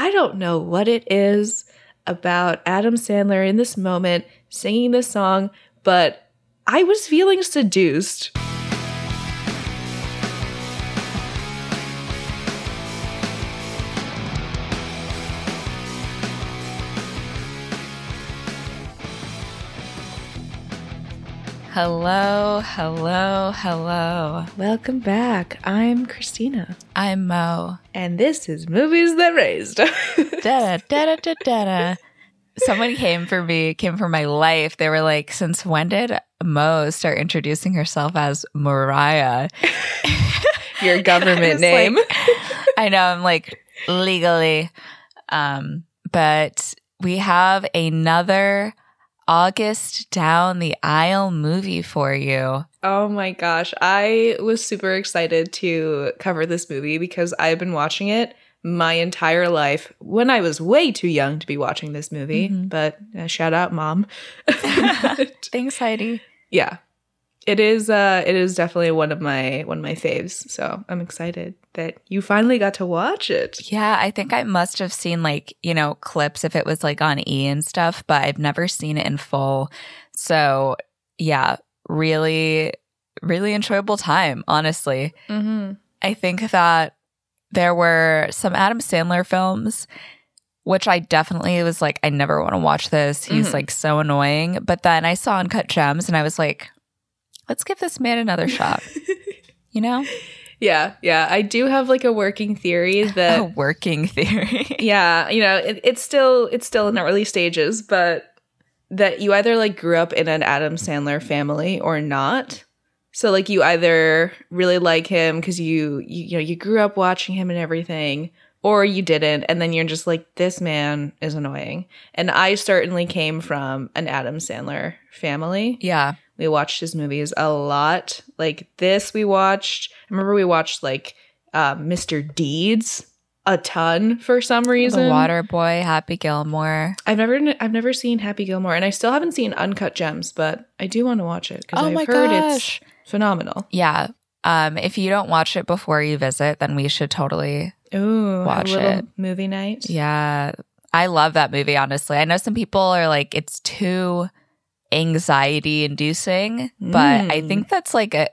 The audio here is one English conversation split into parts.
I don't know what it is about Adam Sandler in this moment singing this song, but I was feeling seduced. Hello, hello, hello. Welcome back. I'm Christina, I'm Mo. and this is Movies That Raised. Da da da da da da. Someone came for me, came for my life. They were like, "Since when did Mo start introducing herself as Mariah?" Your government name. like- I know. I'm like legally, um, but we have another August down the aisle movie for you. Oh my gosh. I was super excited to cover this movie because I've been watching it my entire life when I was way too young to be watching this movie. Mhm. But uh, shout out, mom. Thanks, Heidi. yeah. It is uh it is definitely one of my one of my faves. So I'm excited that you finally got to watch it. Yeah, I think I must have seen like, you know, clips if it was like on E and stuff, but I've never seen it in full. So, yeah, really, really enjoyable time, honestly. Mm-hmm. I think that there were some Adam Sandler films, which I definitely was like, I never want to watch this. He's Mhm. like so annoying. But then I saw Uncut Gems and I was like, let's give this man another shot, you know? yeah, yeah. I do have like a working theory that A working theory. yeah you know it, it's still it's still in the early stages but that you either like grew up in an adam sandler family or not so like you either really like him because you, you you know you grew up watching him and everything or you didn't and then you're just like this man is annoying and i certainly came from an adam sandler family yeah. We watched his movies a lot like this we watched I remember we watched like uh, mr deeds a ton for some reason The Water Boy, Happy Gilmore. I've never I've never seen Happy Gilmore, and I still haven't seen Uncut Gems, but I do want to watch it because Oh I've my heard gosh. it's phenomenal. Yeah. Um, if you don't watch it before you visit, then we should totally. Ooh, Watch it. movie night. Yeah. I love that movie, honestly. I know some people are like, it's too anxiety inducing, but I Mm. think that's like a,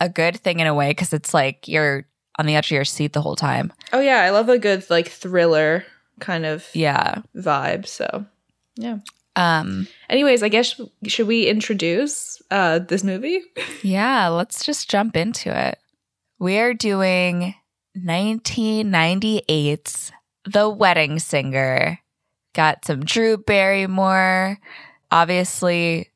a good thing in a way because it's like you're on the edge of your seat the whole time. Oh yeah, I love a good like thriller kind of Yeah. vibe. So, yeah. Um, anyways, I guess should we introduce uh this movie? yeah, let's just jump into it. We are doing 1998's The Wedding Singer. Got some Drew Barrymore, obviously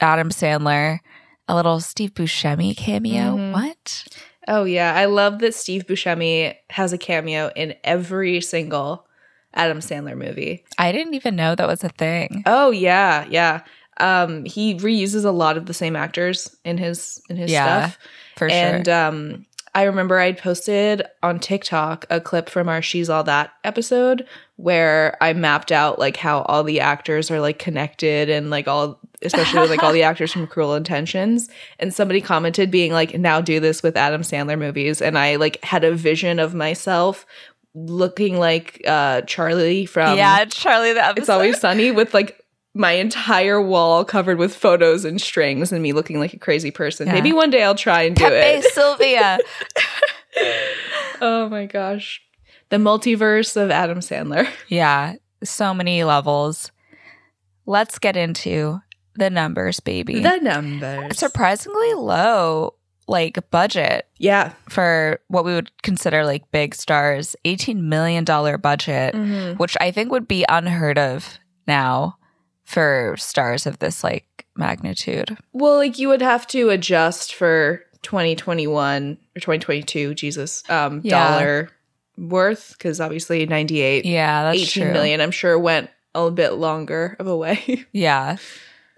Adam Sandler, a little Steve Buscemi cameo. Mhm. What? Oh yeah, I love that Steve Buscemi has a cameo in every single Adam Sandler movie. I didn't even know that was a thing. Oh yeah, yeah. Um, he reuses a lot of the same actors in his in his Yeah, stuff. For and sure. um I remember I'd posted on TikTok a clip from our She's All That episode where I mapped out like how all the actors are like connected and like all especially with like all the actors from Cruel Intentions. And somebody commented being like, now do this with Adam Sandler movies. And I like had a vision of myself looking like uh Charlie from yeah, Charlie the episode. It's Always Sunny with like my entire wall covered with photos and strings and me looking like a crazy person. Yeah. Maybe one day I'll try and do it. Pepe it. Silvia. oh my gosh. The multiverse of Adam Sandler. yeah, so many levels. Let's get into the numbers, baby. The numbers. surprisingly low like budget yeah. for what we would consider like big stars 18 million dollar budget Mhm. which i think would be unheard of now for stars of this like magnitude? Well, like you would have to adjust for 2021 or 2022, Jesus, um, Yeah. dollar worth because obviously 98, yeah that's 18 true. million, I'm sure went a bit longer of a way. yeah.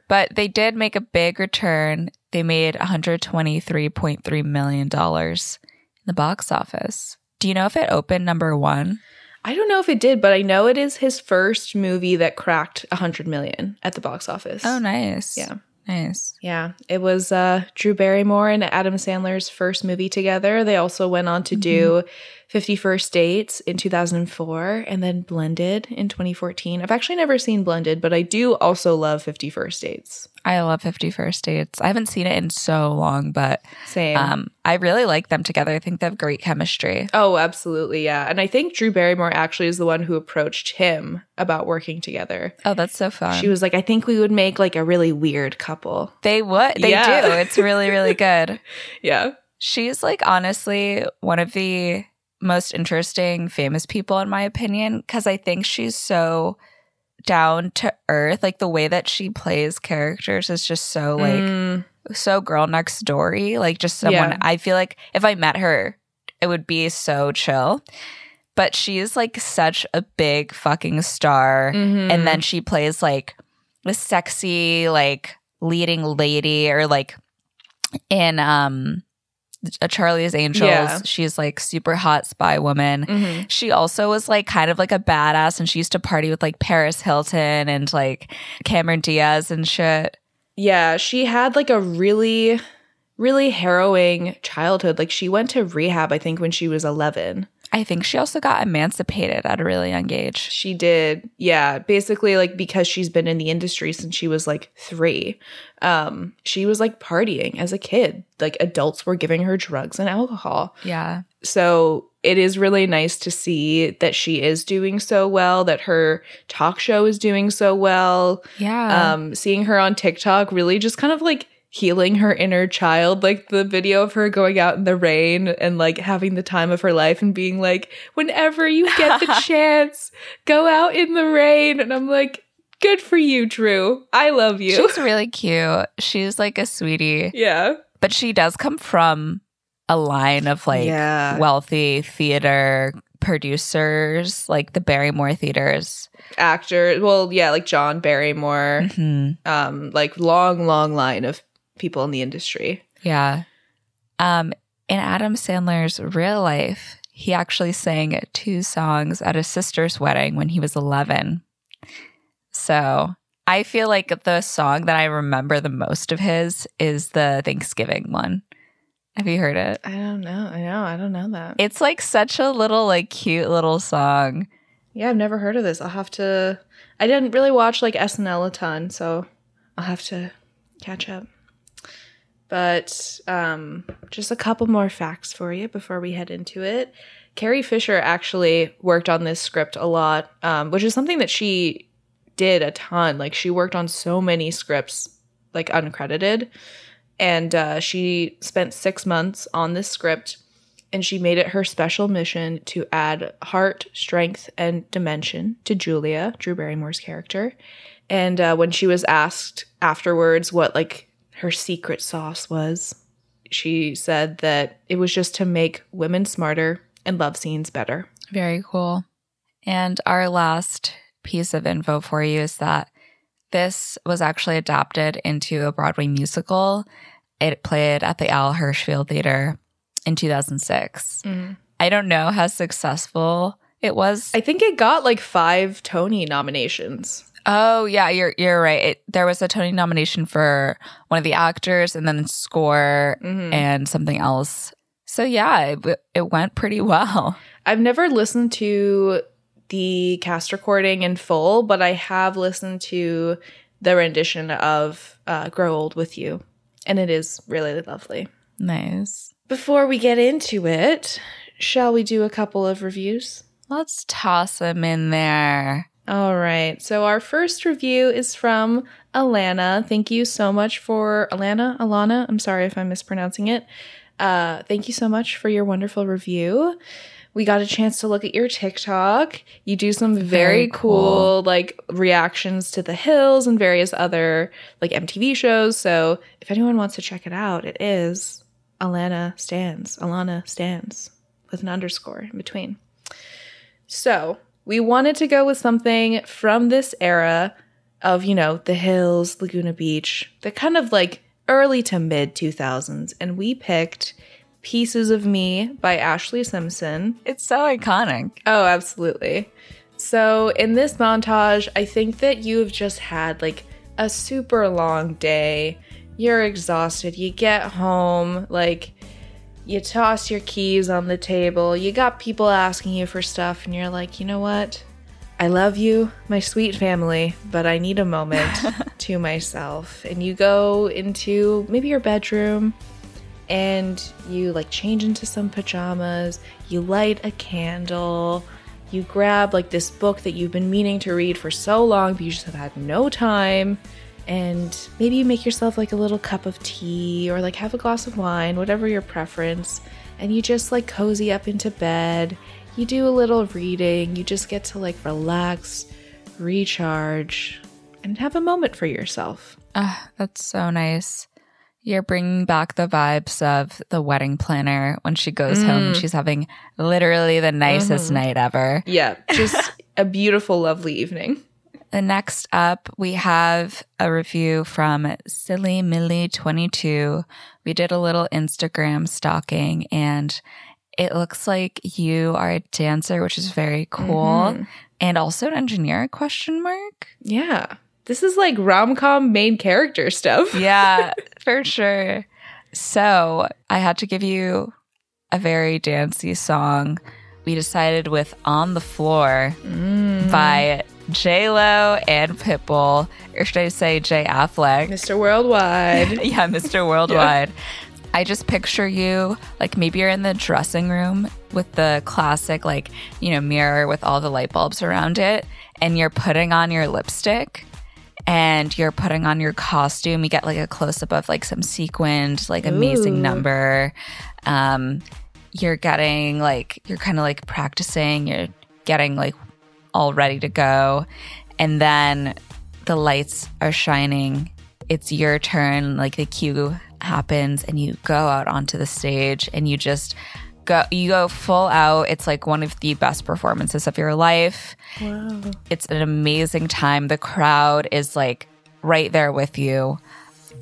But they did make a big return. They made 123.3 million dollars in the box office. Do you know if it opened number one I don't know if it did, but I know it is his first movie that cracked 100 million at the box office. oh nice Yeah. Nice. Yeah, it was uh, Drew Barrymore and Adam Sandler's first movie together. They also went on to do 50 First Dates in 2004 and then Blended in 2014. I've actually never seen Blended, but I do also love 50 First Dates. I love 50 First Dates. I haven't seen it in so long, but Same. um, I really like them together. I think they have great chemistry. oh, absolutely. Yeah. And I think Drew Barrymore actually is the one who approached him about working together. Oh, that's so fun. She was like, I think we would make like a really weird couple. they would. They Yeah. do. It's really, really good. Yeah. She's like honestly one of the most interesting famous people in my opinion because I think she's so down to earth. Like the way that she plays characters is just so like Mm, so girl next doory. Like just someone Yeah. I feel like if I met her, it would be so chill. But she is like such a big fucking star. mhm. And then she plays like a sexy, like leading lady or like in um Charlie's Angels. Yeah. She's like super hot spy woman. Mhm. She also was like kind of like a badass and she used to party with like Paris Hilton and like Cameron Diaz and shit. Yeah, she had like a really, really harrowing childhood. Like she went to rehab, I think, when she was 11. I think she also got emancipated at a really young age. She did. Yeah, basically, like because she's been in the industry since she was like three. Um, she was like partying as a kid. Like adults were giving her drugs and alcohol. Yeah. So it is really nice to see that she is doing so well, that her talk show is doing so well. Yeah. um seeing her on TikTok really just kind of like healing her inner child like the video of her going out in the rain and like having the time of her life and being like whenever you get the chance go out in the rain and I'm like good for you Drew I love you She's really cute. She's like a sweetie. yeah But she does come from a line of like Yeah. wealthy theater producers, like the Barrymore theaters. actors. well yeah like John Barrymore hmm um like long long line of people in the industry Yeah. Um, in Adam Sandler's real life, he actually sang two songs at his sister's wedding when he was 11. So I feel like the song that I remember the most of his is the Thanksgiving one. Have you heard it? I don't know I know I don't know that It's like such a little, like, cute little song. Yeah, I've never heard of this. I'll have to. I didn't really watch like SNL a ton, so I'll have to catch up. But um, just a couple more facts for you before we head into it. Carrie Fisher actually worked on this script a lot, um, which is something that she did a ton. Like she worked on so many scripts, like uncredited, and uh, she spent six months on this script and she made it her special mission to add heart, strength, and dimension to Julia, Drew Barrymore's character. And uh, when she was asked afterwards what like her secret sauce was, she said that it was just to make women smarter and love scenes better. Very cool. And our last piece of info for you is that this was actually adapted into a Broadway musical. It played at the Al Hirschfeld Theater in 2006. Mm-hmm. I don't know how successful it was. I think it got like five Tony nominations. Oh yeah, you're you're right. It, there was a Tony nomination for one of the actors, and then score Mhm. and something else. So yeah, it, it went pretty well. I've never listened to the cast recording in full, but I have listened to the rendition of uh, Grow Old With You, and it is really lovely. Nice. Before we get into it, shall we do a couple of reviews? Let's toss them in there. All right. So our first review is from Alana. Thank you so much for Alana, Alana. I'm sorry if I'm mispronouncing it. Uh, thank you so much for your wonderful review. We got a chance to look at your TikTok. You do some very, Very cool, cool. like reactions to The Hills and various other like MTV shows. So if anyone wants to check it out, it is Alana Stands. Alana Stands with an underscore in between. So we wanted to go with something from this era of, you know, the hills, Laguna Beach, the kind of like early to mid 2000s. And we picked Pieces of Me by Ashlee Simpson. It's so iconic. Oh, absolutely. So in this montage, I think that you've just had like a super long day. you're exhausted. You get home, like, you toss your keys on the table. You got people asking you for stuff, and you're like, you know what? I love you, my sweet family, but I need a moment to myself. And you go into maybe your bedroom and you like change into some pajamas, you light a candle, you grab like this book that you've been meaning to read for so long, but you just have had no time. And maybe you make yourself like a little cup of tea or like have a glass of wine, whatever your preference. And you just like cozy up into bed you do a little reading, you just get to like relax, recharge, and have a moment for yourself. Ah, that's so nice. You're bringing back the vibes of the wedding planner when she goes mm. home. She's having literally the nicest mm-hmm. night ever. Yeah, just a beautiful, lovely evening. The next up, we have a review from Silly Millie 22. We did a little Instagram stalking and it looks like you are a dancer, which is very cool. Mm-hmm. And also an engineer question mark? Yeah. This is like rom-com main character stuff. yeah, for sure. So, I had to give you a very dancey song. We decided with On the Floor mm. by J Lo and Pitbull, or should I say J Affleck? Mr. Worldwide. yeah, Mr. Worldwide. yeah. I just picture you like maybe you're in the dressing room with the classic, like, you know, mirror with all the light bulbs around it, and you're putting on your lipstick and you're putting on your costume. You get like a close up of like some sequined, like amazing Ooh. number. Um, you're getting like, you're kind of like practicing, you're getting like all ready to go. And then the lights are shining. It's your turn, like the cue happens and you go out onto the stage and you just go you go full out. It's like one of the best performances of your life. Wow. it's an amazing time. The crowd is like right there with you.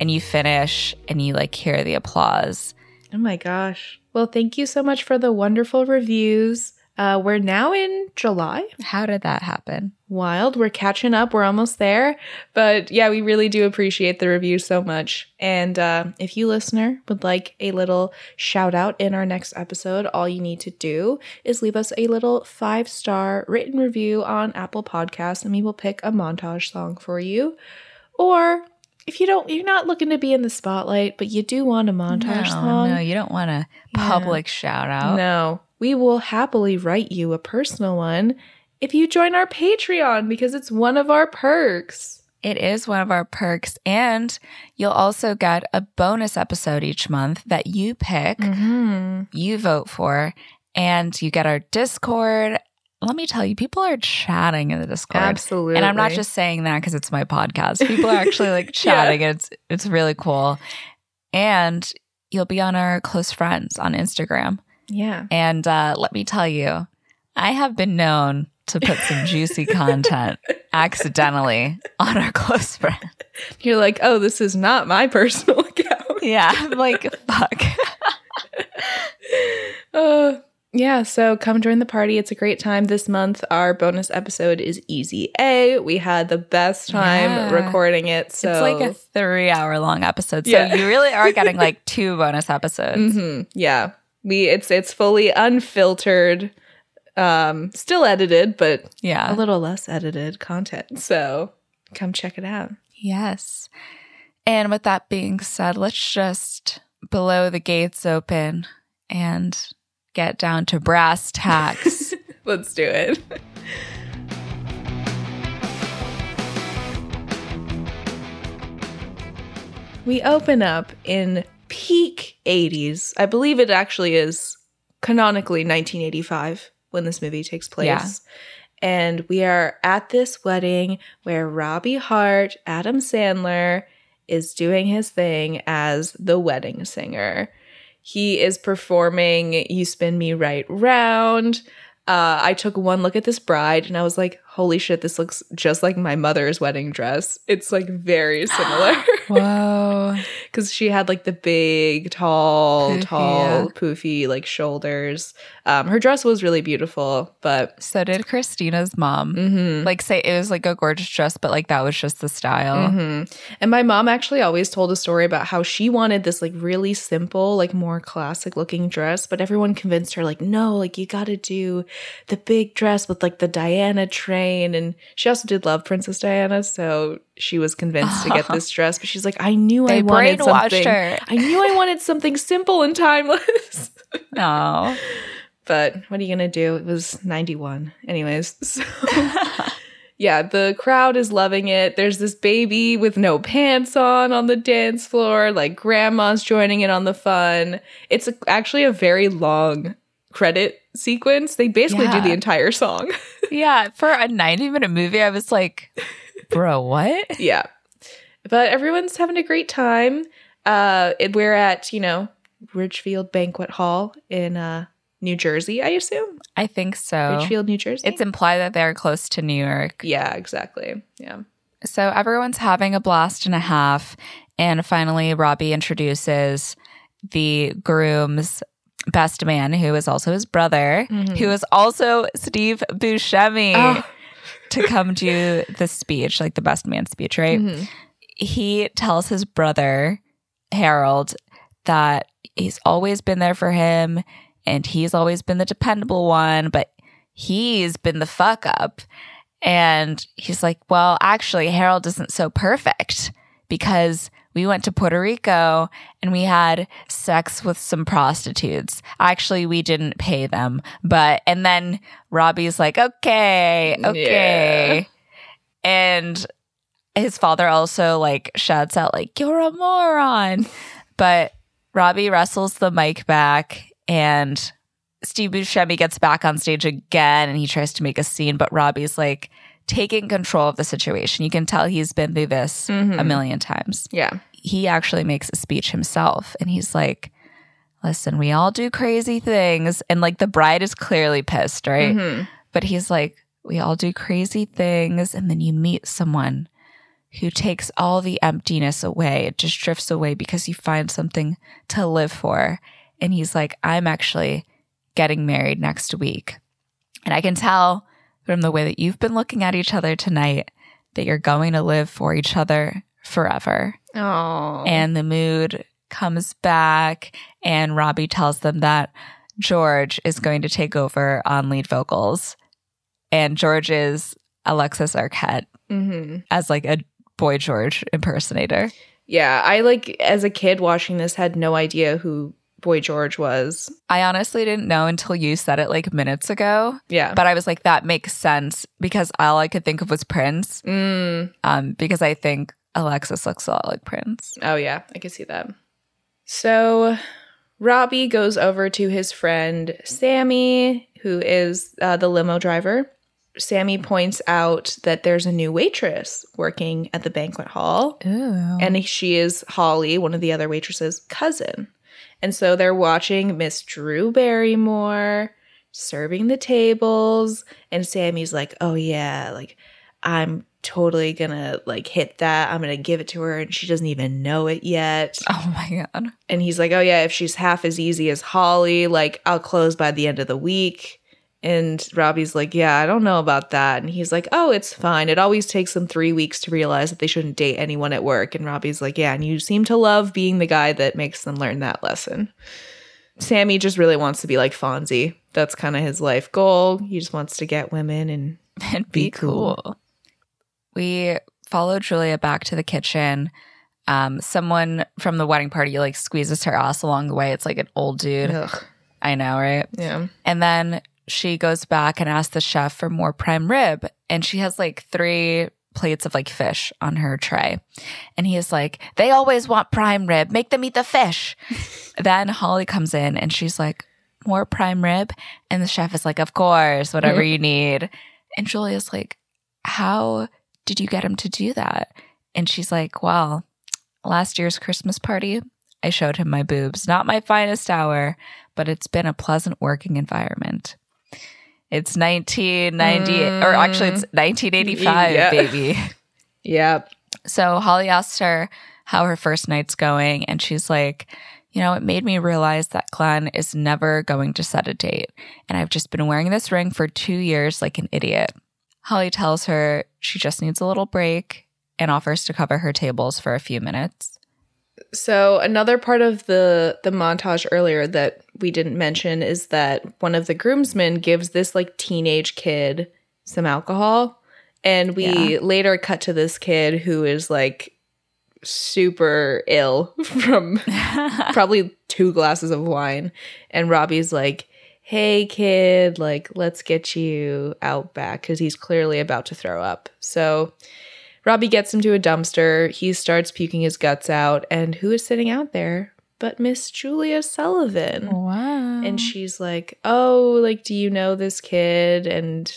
And you finish and you like hear the applause. Oh my gosh. Well thank you so much for the wonderful reviews uh, we're now in July. How did that happen? Wild. We're catching up. We're almost there. But yeah, we really do appreciate the review so much. And uh, if you, listener, would like a little shout out in our next episode, all you need to do is leave us a little five star written review on Apple Podcasts, and we will pick a montage song for you. Or if you don't you're not looking to be in the spotlight but you do want a montage no, song no you don't want a public yeah. shout out no we will happily write you a personal one if you join our Patreon because it's one of our perks. It is one of our perks. And you'll also get a bonus episode each month that you pick, mm-hmm. you vote for, and you get our Discord. Let me tell you, people are chatting in the Discord. Absolutely. And I'm not just saying that because it's my podcast. People are actually like chatting. yeah. It's it's really cool. And you'll be on our close friends on Instagram. Yeah. And uh, let me tell you, I have been known to put some juicy content accidentally on our close friend. You're like, oh, this is not my personal account. Yeah. I'm like, fuck. uh, yeah, so come join the party. It's a great time this month. Our bonus episode is Easy A. We had the best time yeah. recording it. So it's like a three hour long episode. So yeah. you really are getting like two bonus episodes. Mm-hmm. Yeah we it's it's fully unfiltered um still edited but yeah. a little less edited content. So come check it out. Yes. And with that being said let's just blow the gates open and get down to brass tacks. Let's do it. We open up in peak 80s. I believe it actually is canonically 1985 when this movie takes place. Yeah. And we are at this wedding where Robbie Hart, Adam Sandler, is doing his thing as the wedding singer. He is performing You Spin Me Right Round. Uh, I took one look at this bride and I was like, holy shit, this looks just like my mother's wedding dress. It's like very similar. Whoa. Because she had like the big, tall, Poofy, tall, yeah. poofy like shoulders. Um, her dress was really beautiful, but So did Christina's mom. mhm. Like say it was like a gorgeous dress, but like that was just the style. hmm And my mom actually always told a story about how she wanted this like really simple, like more classic looking dress, but everyone convinced her like, no, like you got to do the big dress with like the Diana train. And she also did love Princess Diana, so she was convinced to get this dress. But she's like, I knew They I wanted something. her. I knew I wanted something simple and timeless. No. but what are you gonna do? It was 91. Anyways, so yeah, the crowd is loving it. There's this baby with no pants on on the dance floor. Like grandma's joining in on the fun. It's a, actually a very long credit sequence. They basically do the entire song. yeah. For a 90 minute movie, I was like, bro, what? yeah, but everyone's having a great time. Uh, we're at you know Ridgefield Banquet Hall in uh, New Jersey, I assume. I think so. Ridgefield, New Jersey. It's implied that they're close to New York. yeah, exactly. Yeah. So everyone's having a blast and a half. And finally, Robbie introduces the groom's best man, who is also his brother, Mhm. who is also Steve Buscemi, Ah. to come do the speech, like the best man speech, right? Mhm. He tells his brother, Harold, that he's always been there for him and he's always been the dependable one, but he's been the fuck up. And he's like, well, actually, Harold isn't so perfect because we went to Puerto Rico and we had sex with some prostitutes. Actually, we didn't pay them, but, and then Robbie's like, okay, okay. And his father also like shouts out, like, you're a moron. But Robbie wrestles the mic back and Steve Buscemi gets back on stage again and he tries to make a scene, but Robbie's like taking control of the situation. You can tell he's been through this Mhm. a million times. Yeah. He actually makes a speech himself and he's like, Listen, we all do crazy things. And like the bride is clearly pissed, right? Mhm. But he's like, We all do crazy things. And then you meet someone who takes all the emptiness away. It just drifts away because you find something to live for. And he's like, I'm actually getting married next week. And I can tell from the way that you've been looking at each other tonight that you're going to live for each other forever. Oh. And the mood comes back, and Robbie tells them that George is going to take over on lead vocals. And George is Alexis Arquette hmm as like a boy George impersonator. Yeah, I like as a kid watching this had no idea who Boy George was. I honestly didn't know until you said it like minutes ago, Yeah. but I was like, that makes sense because all I could think of was Prince. Mm. Um, because I think Alexis looks a lot like Prince. Oh yeah, I can see that. So Robbie goes over to his friend Sammy, who is uh, the limo driver. Sammy points out that there's a new waitress working at the banquet hall. Ooh. and she is Holly, one of the other waitresses' cousin. And so they're watching Miss Drew Barrymore serving the tables, and Sammy's like, "Oh yeah, like I'm totally gonna like hit that. I'm gonna give it to her, and she doesn't even know it yet." oh my God. And he's like, "Oh yeah, if she's half as easy as Holly, like I'll close by the end of the week." And Robbie's like, "Yeah, I don't know about that." And he's like, "Oh, it's fine. It always takes them 3 weeks to realize that they shouldn't date anyone at work." And Robbie's like, "Yeah, and you seem to love being the guy that makes them learn that lesson." Sammy just really wants to be like Fonzie. That's kind of his life goal. He just wants to get women and and Be be cool. cool. We follow Julia back to the kitchen. Um, someone from the wedding party like squeezes her ass along the way. It's like an old dude. Ugh. I know, right? Yeah. And then she goes back and asks the chef for more prime rib. And she has like three plates of like fish on her tray. And he's like, they always want prime rib. Make them eat the fish. then Holly comes in and she's like, more prime rib. And the chef is like, of course, whatever you need. And Julia's like, how did you get him to do that? And she's like, well, last year's Christmas party, I showed him my boobs. Not my finest hour, but it's been a pleasant working environment. It's 1990, or mm. actually, it's 1985, Yeah. baby. Yep. So Holly asks her how her first night's going, and she's like, You know, it made me realize that Glenn is never going to set a date. And I've just been wearing this ring for two years like an idiot. Holly tells her she just needs a little break and offers to cover her tables for a few minutes. So another part of the the montage earlier that we didn't mention is that one of the groomsmen gives this like teenage kid some alcohol and we Yeah. later cut to this kid who is like super ill from probably two glasses of wine and Robbie's like hey kid like let's get you out back cuz he's clearly about to throw up. So Robbie gets him to a dumpster. He starts puking his guts out. And who is sitting out there but Miss Julia Sullivan? Wow. And she's like, Oh, like, do you know this kid? And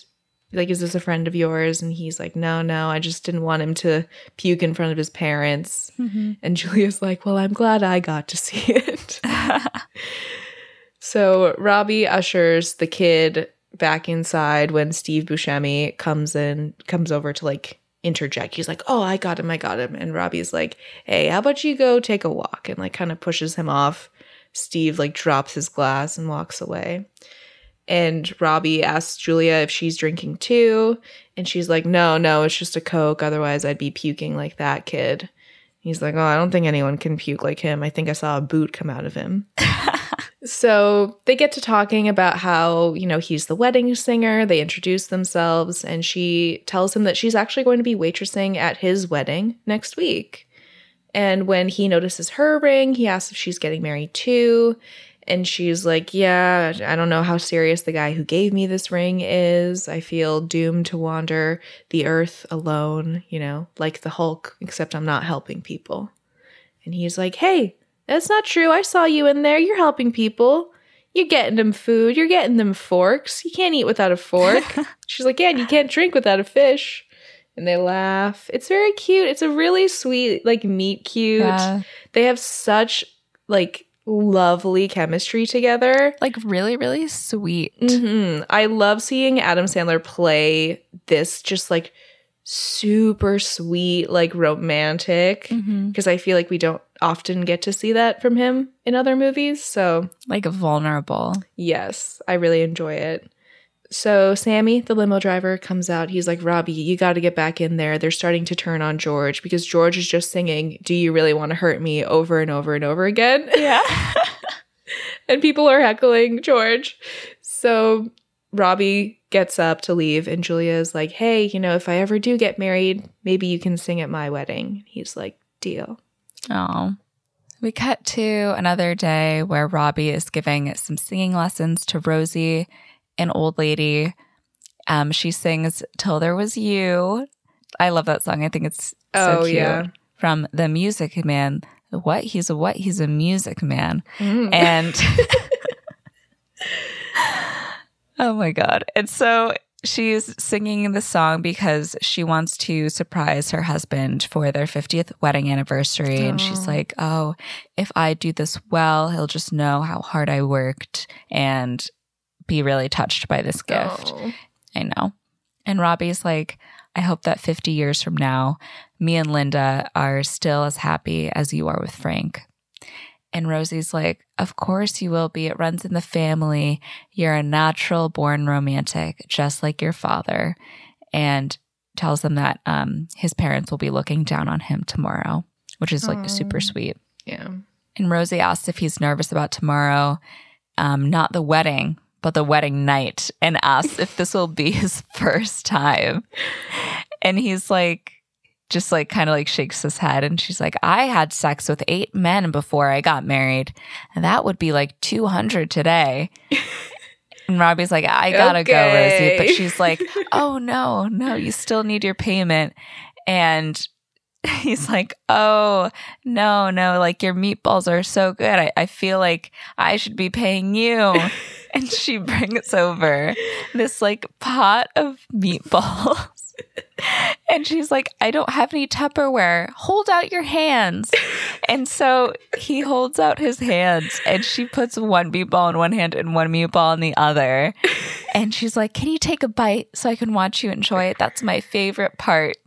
like, is this a friend of yours? And he's like, No, no, I just didn't want him to puke in front of his parents. Mm-hmm. And Julia's like, Well, I'm glad I got to see it. So Robbie ushers the kid back inside when Steve Buscemi comes in, comes over to like interject. He's like, "Oh, I got him, I got him," and Robbie's like, "Hey, how about you go take a walk?" and like kind of pushes him off. Steve like drops his glass and walks away. And Robbie asks Julia if she's drinking too, and she's like, "No, no, it's just a Coke. Otherwise, I'd be puking like that kid." He's like, "Oh, I don't think anyone can puke like him. I think I saw a boot come out of him." So they get to talking about how, you know, he's the wedding singer. They introduce themselves, and she tells him that she's actually going to be waitressing at his wedding next week. And when he notices her ring, he asks if she's getting married too. And she's like, Yeah, I don't know how serious the guy who gave me this ring is. I feel doomed to wander the earth alone, you know, like the Hulk, except I'm not helping people. And he's like, Hey, that's not true. I saw you in there. You're helping people. You're getting them food. You're getting them forks. You can't eat without a fork. She's like, Yeah, and you can't drink without a fish. And they laugh. It's very cute. It's a really sweet, like, meet cute. Yeah. They have such, like, lovely chemistry together. Like really, really sweet. hmm I love seeing Adam Sandler play this just like super sweet, like romantic, because I feel like we don't often get to see that from him in other movies. So, Like vulnerable. yes, I really enjoy it. So, Sammy, the limo driver, comes out. He's like, Robbie, you got to get back in there. They're starting to turn on George because George is just singing, Do you really want to hurt me over and over and over again? Yeah. and people are heckling George. So Robbie gets up to leave, and Julia is like, Hey, you know, if I ever do get married, maybe you can sing at my wedding. He's like, Deal. Oh. We cut to another day where Robbie is giving some singing lessons to Rosie, an old lady. Um, she sings Till There Was You. I love that song. I think it's so Oh, cute. yeah. From The Music Man. What? He's a what? He's a music man. Mm. And oh my God. And so she's singing the song because she wants to surprise her husband for their 50th wedding anniversary. And she's like, oh, if I do this well, he'll just know how hard I worked and be really touched by this gift. Oh. I know. And Robbie's like, I hope that 50 years from now, me and Linda are still as happy as you are with Frank. And Rosie's like, Of course you will be. It runs in the family. You're a natural born romantic, just like your father. And tells them that um, his parents will be looking down on him tomorrow, which is like Aw. super sweet. Yeah. And Rosie asks if he's nervous about tomorrow, um, not the wedding, but the wedding night, and asks if this will be his first time. And he's like, just like kind of like shakes his head. And she's like, I had sex with eight men before I got married. And that would be like 200 today. And Robbie's like, I gotta go, Rosie. But she's like, oh no, no, you still need your payment. And he's like, oh, no, no, like your meatballs are so good. I, I feel like I should be paying you. and she brings over this like pot of meatballs. And she's like, I don't have any Tupperware. Hold out your hands. and so he holds out his hands and she puts one meatball in one hand and one meatball in the other. And she's like, Can you take a bite so I can watch you enjoy it? That's my favorite part.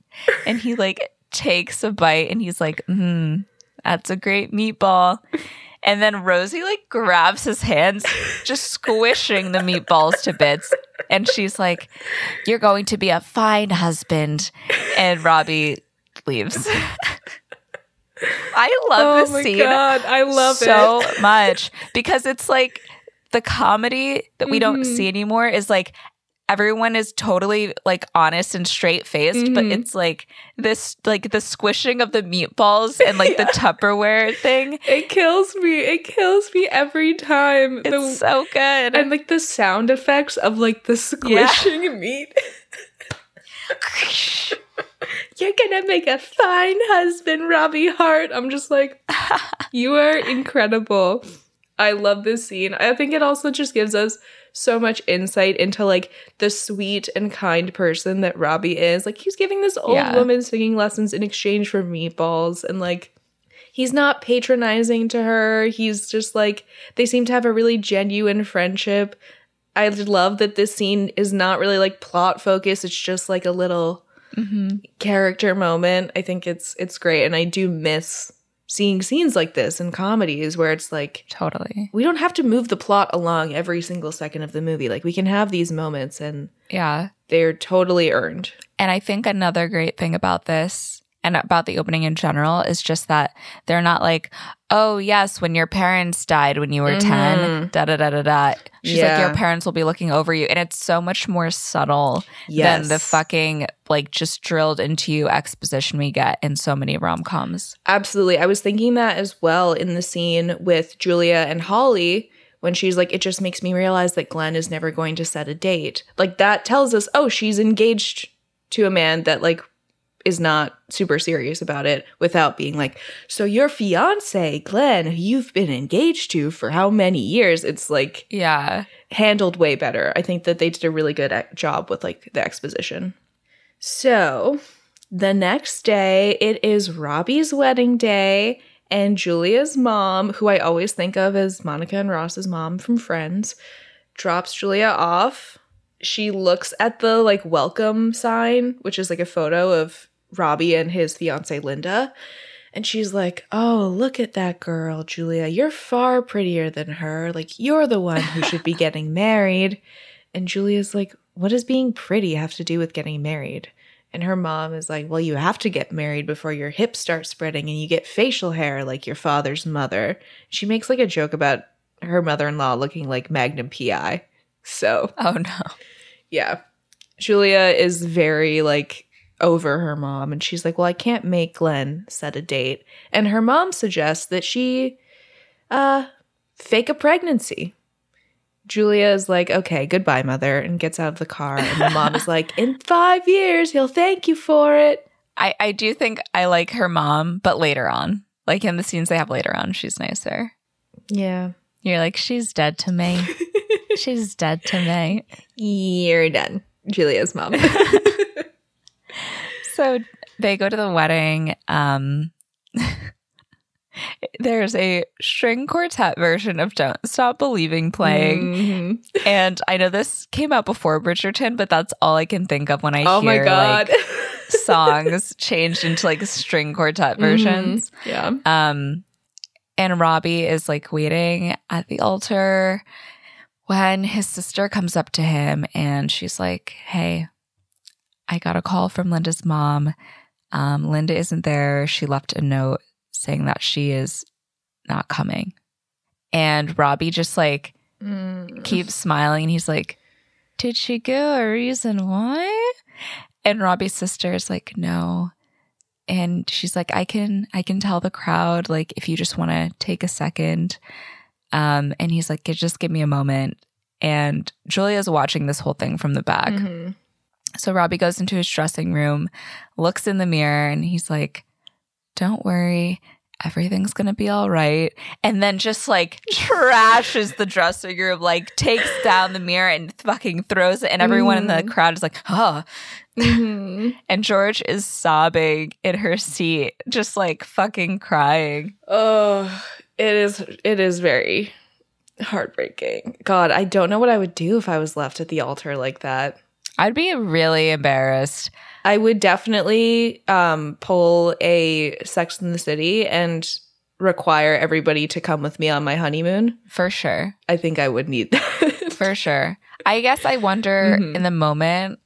And he like takes a bite and he's like, Hmm, that's a great meatball. And then Rosie like grabs his hands, just squishing the meatballs to bits. And she's like, You're going to be a fine husband. And Robbie leaves. I love oh this my scene god, I love so it. So much because it's like the comedy that we don't Mhm. see anymore is like everyone is totally like honest and straight faced, but Mhm. it's like this like the squishing of the meatballs and like the Tupperware thing. It kills me. It kills me every time. It's The- so good. and like the sound effects of like the squishing meat. You're gonna make a fine husband, Robbie Hart. I'm just like, you are incredible. I love this scene. I think it also just gives us so much insight into like the sweet and kind person that Robbie is. Like he's giving this old Yeah. woman singing lessons in exchange for meatballs and like he's not patronizing to her. He's just like they seem to have a really genuine friendship. I love that this scene is not really like plot focused. It's just like a little Mhm. character moment. I think it's it's great and I do miss seeing scenes like this in comedies where it's like Totally. we don't have to move the plot along every single second of the movie. Like we can have these moments and Yeah. they're totally earned. And I think another great thing about this and about the opening in general is just that they're not like, oh, yes, when your parents died when you were 10, Mhm. da da da da da. She's like, your parents will be looking over you. And it's so much more subtle than the fucking, like, just drilled into you exposition we get in so many rom coms. Absolutely. I was thinking that as well in the scene with Julia and Holly when she's like, it just makes me realize that Glenn is never going to set a date. Like that tells us, oh, she's engaged to a man that like is not super serious about it without being like, so your fiance, Glenn, who you've been engaged to for how many years? It's like Yeah. handled way better. I think that they did a really good job with like the exposition. So, the next day, it is Robbie's wedding day, and Julia's mom, who I always think of as Monica and Ross's mom from Friends, drops Julia off. She looks at the like welcome sign, which is like a photo of Robbie and his fiance Linda. And she's like, Oh, look at that girl, Julia. You're far prettier than her. Like, you're the one who should be getting married. And Julia's like, What does being pretty have to do with getting married? And her mom is like, Well, you have to get married before your hips start spreading and you get facial hair like your father's mother. She makes like a joke about her mother in law looking like Magnum PI. So, Oh, no. yeah. Julia is very like over her mom and she's like, "Well, I can't make Glenn set a date." And her mom suggests that she uh fake a pregnancy. Julia is like, "Okay, goodbye, mother," and gets out of the car and the mom is like, "In 5 years, he'll thank you for it." I, I do think I like her mom, but later on. Like in the scenes they have later on, she's nicer. Yeah. You're like, she's dead to me. she's dead to me. You're done. Julia's mom. So they go to the wedding. Um, there's a string quartet version of Don't Stop Believing playing. Mhm. And I know this came out before Bridgerton, but that's all I can think of when I Oh my hear god. like songs changed into like string quartet versions. Mhm. Yeah. Um, and Robbie is like waiting at the altar when his sister comes up to him and she's like, Hey, I got a call from Linda's mom. Um, Linda isn't there. She left a note saying that she is not coming. And Robbie just like Mm. keeps smiling and he's like, Did she give a reason why? And Robbie's sister is like, No. And she's like, I can I can tell the crowd, like, if you just want to take a second. Um, and he's like, just give me a moment. And Julia's watching this whole thing from the back. Mhm. So Robbie goes into his dressing room, looks in the mirror, and he's like, Don't worry, everything's gonna be all right. And then just like trashes the dressing room, like takes down the mirror and fucking throws it. And everyone in the Mm. crowd is like, Oh. Mhm. And George is sobbing in her seat, just like fucking crying. oh, it is. It is very heartbreaking. God, I don't know what I would do if I was left at the altar like that. I'd be really embarrassed. I would definitely um, pull a Sex in the City and require everybody to come with me on my honeymoon. For sure. I think I would need that. For sure. I guess I wonder Mhm. in the moment,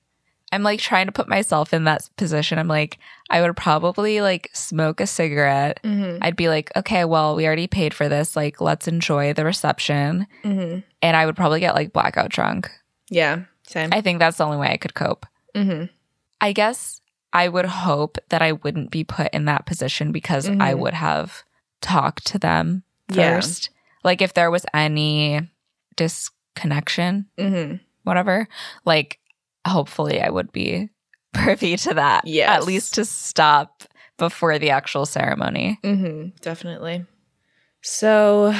I'm like trying to put myself in that position. I'm like, I would probably like smoke a cigarette. Mhm. I'd be like, okay, well, we already paid for this. Like, let's enjoy the reception. Mhm. And I would probably get like blackout drunk. Yeah, same. I think that's the only way I could cope. Mhm. I guess I would hope that I wouldn't be put in that position because I Mhm. would have talked to them Yeah. first. Like, if there was any disconnection, Mhm. whatever, like, hopefully I would be privy to that. Yeah. At least to stop before the actual ceremony. Mm-hmm, definitely. So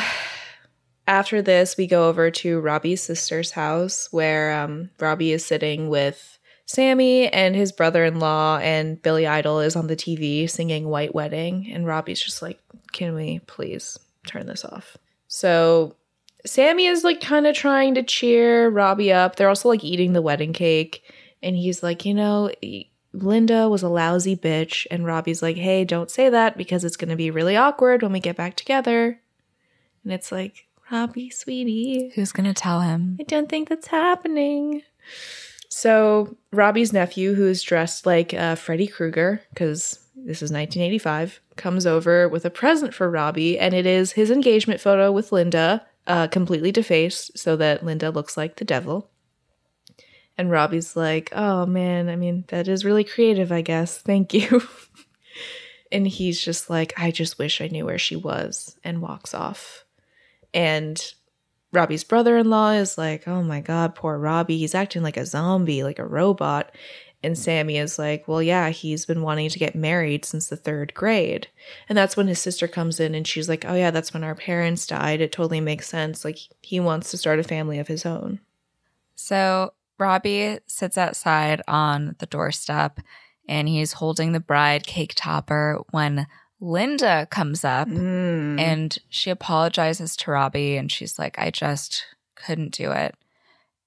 after this, we go over to Robbie's sister's house where um, Robbie is sitting with Sammy and his brother in law, and Billy Idol is on the TV singing White Wedding. And Robbie's just like, Can we please turn this off? So Sammy is like kind of trying to cheer Robbie up. They're also like eating the wedding cake. And he's like, You know, Linda was a lousy bitch. And Robbie's like, hey, don't say that because it's going to be really awkward when we get back together. And it's like, Robbie, sweetie, Who's going to tell him? I don't think that's happening. So Robbie's nephew, who is dressed like uh, Freddy Krueger, because this is 1985, comes over with a present for Robbie, and it is his engagement photo with Linda, uh, completely defaced so that Linda looks like the devil. And Robbie's like, "Oh man, I mean that is really creative, I guess. Thank you." and he's just like, "I just wish I knew where she was," and walks off. And Robbie's brother in law is like, oh my God, poor Robbie. He's acting like a zombie, like a robot. And hmm. Sammy is like, well, yeah, he's been wanting to get married since the third grade. And that's when his sister comes in and she's like, oh yeah, that's when our parents died. It totally makes sense. Like, he wants to start a family of his own. So Robbie sits outside on the doorstep and he's holding the bride cake topper when Linda comes up Mm. and she apologizes to Robbie and she's like, I just couldn't do it.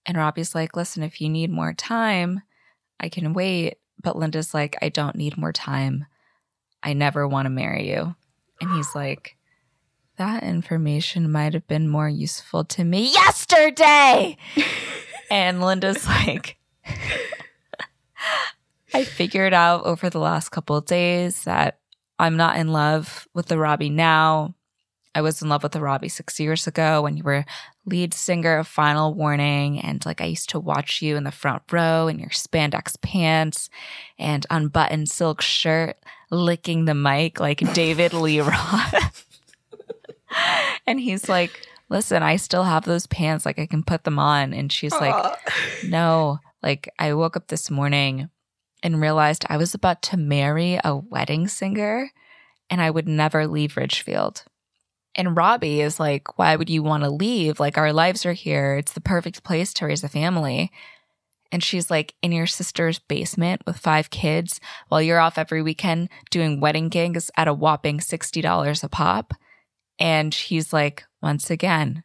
And Robbie's like, listen, if you need more time, I can wait. But Linda's like, I don't need more time. I never want to marry you. And he's like, that information might have been more useful to me yesterday. and Linda's like, I figured out over the last couple of days that I'm not in love with the Robbie now. I was in love with the Robbie six years ago when you were lead singer of Final Warning. And like I used to watch you in the front row in your spandex pants and unbuttoned silk shirt, licking the mic like David Lee Roth. and he's like, Listen, I still have those pants. Like I can put them on. And she's like, no, like I woke up this morning and realized I was about to marry a wedding singer and I would never leave Ridgefield. And Robbie is like, why would you want to leave? Like, our lives are here. It's the perfect place to raise a family. And she's like, in your sister's basement with five kids while you're off every weekend doing wedding gigs at a whopping $60 a pop. And he's like, once again,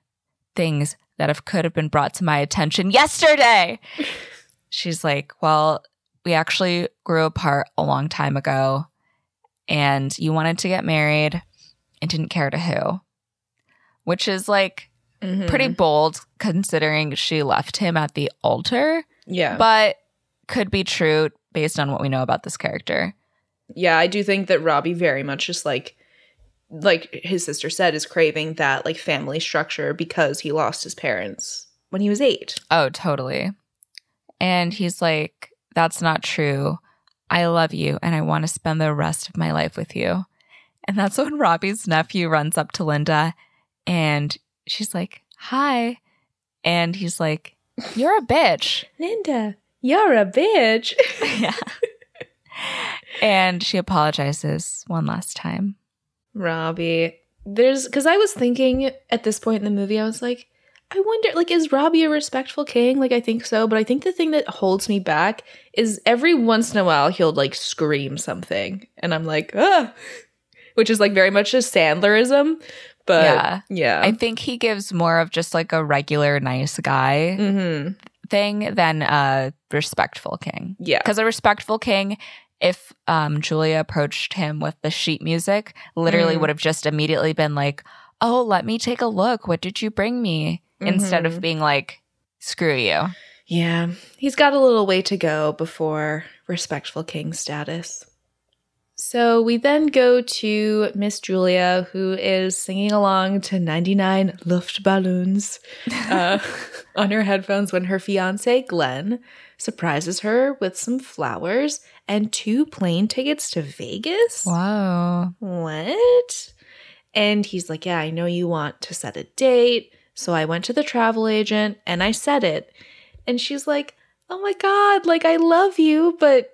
things that have could have been brought to my attention yesterday. She's like, Well, we actually grew apart a long time ago, and you wanted to get married and didn't care to who, which is like Mhm. pretty bold considering she left him at the altar, Yeah. but could be true based on what we know about this character. yeah, I do think that Robbie very much just like like his sister said is craving that like family structure because he lost his parents when he was 8. Oh, totally. And he's like, That's not true. I love you and I want to spend the rest of my life with you. And that's when Robbie's nephew runs up to Linda and she's like, Hi. And he's like, You're a bitch. Linda, you're a bitch. yeah. And she apologizes one last time. Robbie, there's because I was thinking at this point in the movie, I was like, I wonder, like, is Robbie a respectful king? Like, I think so, but I think the thing that holds me back is every once in a while he'll like scream something, and I'm like, ah, which is like very much a Sandlerism. But Yeah. yeah, I think he gives more of just like a regular nice guy mm-hmm. thing than a respectful king. yeah, Because a respectful king, if um, Julia approached him with the sheet music, literally Mm. would have just immediately been like, "Oh, let me take a look. What did you bring me?" Instead of Mhm. being like, "Screw you." yeah. He's got a little way to go before respectful king status. So we then go to Miss Julia, who is singing along to 99 Luftballons uh, on her headphones when her fiance, Glenn, surprises her with some flowers and two plane tickets to Vegas. Wow. What? And he's like, Yeah, I know you want to set a date. So I went to the travel agent and I said it. And she's like, Oh my God, like I love you, but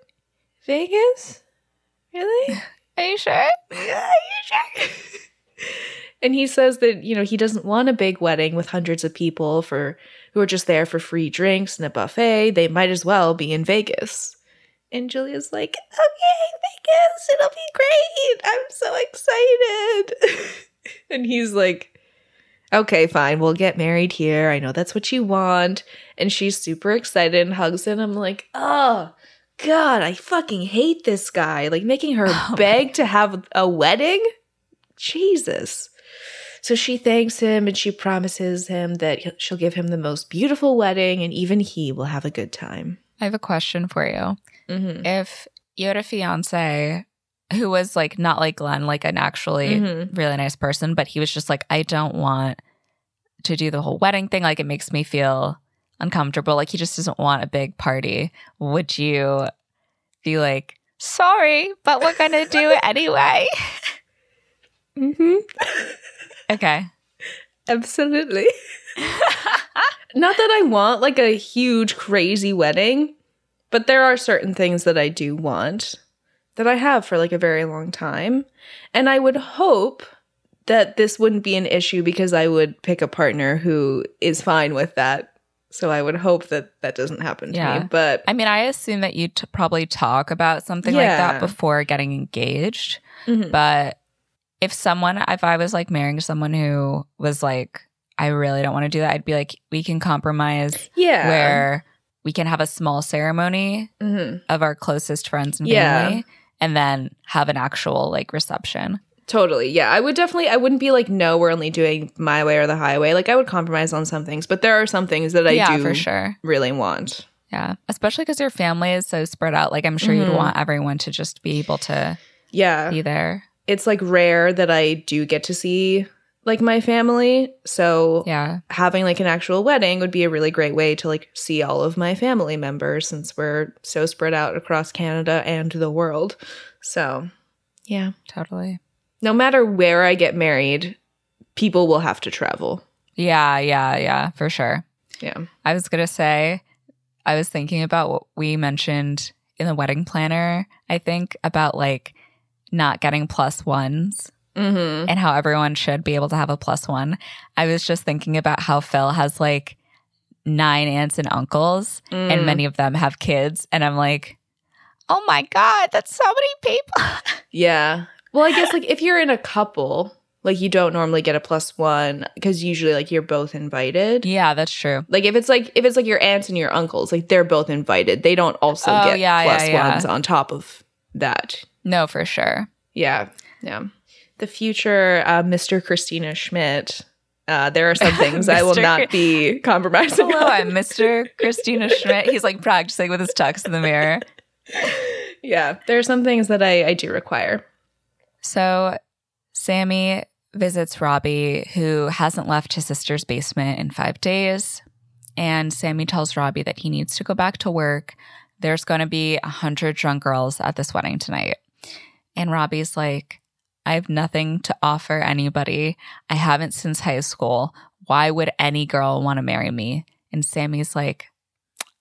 Vegas? Really? Are you sure? Are you sure? and he says that, you know, he doesn't want a big wedding with hundreds of people for who are just there for free drinks and a buffet. They might as well be in Vegas. And Julia's like, okay, Vegas, it'll be great. I'm so excited. and he's like, okay, fine, we'll get married here. I know that's what you want. And she's super excited and hugs him. I'm like, oh, God, I fucking hate this guy. Like making her Oh beg to have a wedding? Jesus. So she thanks him and she promises him that she'll give him the most beautiful wedding and even he will have a good time. I have a question for you. Mm-hmm. If you had a fiance who was like not like Glenn, like an actually Mhm. really nice person, but he was just like, I don't want to do the whole wedding thing. Like it makes me feel uncomfortable. Like he just doesn't want a big party. Would you be like, sorry, but we're going to do it anyway? Mm-hmm. okay. Absolutely. Not that I want like a huge, crazy wedding, but there are certain things that I do want that I have for like a very long time. And I would hope that this wouldn't be an issue because I would pick a partner who is fine with that. So I would hope that that doesn't happen to Yeah. me. But I mean, I assume that you t- probably talk about something like that before getting engaged. Mhm. But if someone, if I was like marrying someone who was like, I really don't want to do that, I'd be like, we can compromise yeah. where we can have a small ceremony Mhm. of our closest friends and Yeah. And then have an actual like reception. Totally. Yeah. I would definitely, I wouldn't be like, no, we're only doing my way or the highway. Like, I would compromise on some things, but there are some things that I yeah, do for sure. really want. Yeah. Especially because your family is so spread out. Like, I'm sure Mhm. you'd want everyone to just be able to Yeah. be there. It's like rare that I do get to see like my family. So Yeah. having like an actual wedding would be a really great way to like see all of my family members since we're so spread out across Canada and the world. So, yeah. Totally. No matter where I get married, people will have to travel. Yeah. Yeah. Yeah. For sure. Yeah. I was going to say, I was thinking about what we mentioned in the wedding planner, I think, about like not getting plus ones Mhm. and how everyone should be able to have a plus one. I was just thinking about how Phil has like nine aunts and uncles, Mm. and many of them have kids. And I'm like, oh my God, that's so many people. Yeah. Well, I guess like if you're in a couple, like you don't normally get a plus one because usually like you're both invited. yeah, that's true. Like if it's like if it's like your aunts and your uncles, like they're both invited. They don't also Oh, get yeah, plus yeah, yeah. ones on top of that. No, for sure. Yeah. Yeah. The future uh, Mr. Christina Schmidt. Uh, there are some things I will not be compromising. Hello, on. I'm Mr. Christina Schmidt. He's like practicing with his tux in the mirror. yeah, there are some things that I, I do require. So Sammy visits Robbie, who hasn't left his sister's basement in five days. And Sammy tells Robbie that he needs to go back to work. There's going to be a hundred drunk girls at this wedding tonight. And Robbie's like, I have nothing to offer anybody. I haven't since high school. Why would any girl want to marry me? And Sammy's like,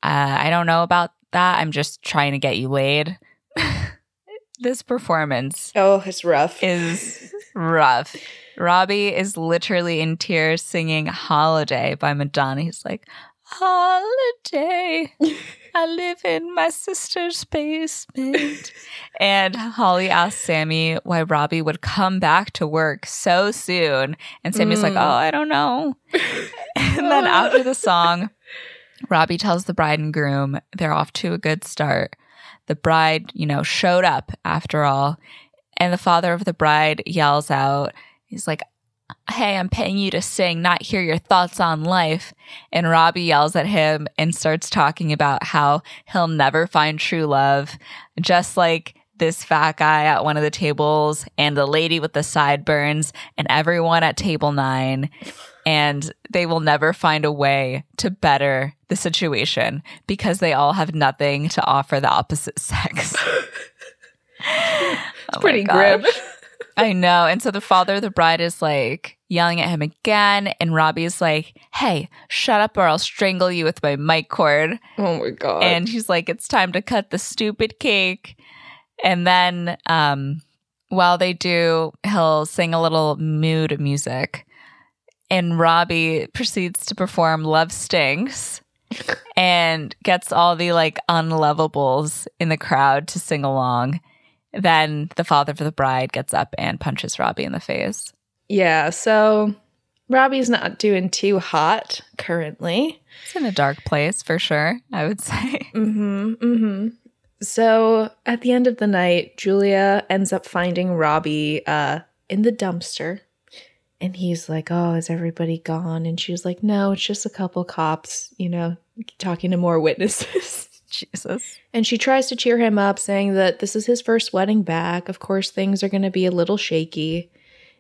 uh, I don't know about that. I'm just trying to get you laid. this performance Oh, it's rough. is rough. Robbie is literally in tears singing Holiday by Madonna. He's like, Holiday. I live in my sister's basement. and Holly asks Sammy why Robbie would come back to work so soon. And Sammy's like, Mm. Oh, I don't know. and then after the song, Robbie tells the bride and groom they're off to a good start. The bride, you know, showed up after all. And the father of the bride yells out, he's like, Hey, I'm paying you to sing, not hear your thoughts on life. And Robbie yells at him and starts talking about how he'll never find true love, just like this fat guy at one of the tables and the lady with the sideburns and everyone at table nine. And they will never find a way to better the situation because they all have nothing to offer the opposite sex. it's oh pretty grim. I know. And so the father of the bride is like yelling at him again. And Robbie's like, hey, shut up or I'll strangle you with my mic cord. Oh my god. And he's like, it's time to cut the stupid cake. And then um, while they do, he'll sing a little mood music. And Robbie proceeds to perform Love Stinks and gets all the like unlovables in the crowd to sing along. Then the father of the bride gets up and punches Robbie in the face. yeah, so Robbie's not doing too hot currently. It's in a dark place for sure, I would say. Mm-hmm. Mm-hmm. So at the end of the night, Julia ends up finding Robbie uh in the dumpster. And he's like, Oh, is everybody gone? And she's like, No, it's just a couple cops, you know, talking to more witnesses. Jesus. And she tries to cheer him up, saying that this is his first wedding back. Of course, things are going to be a little shaky.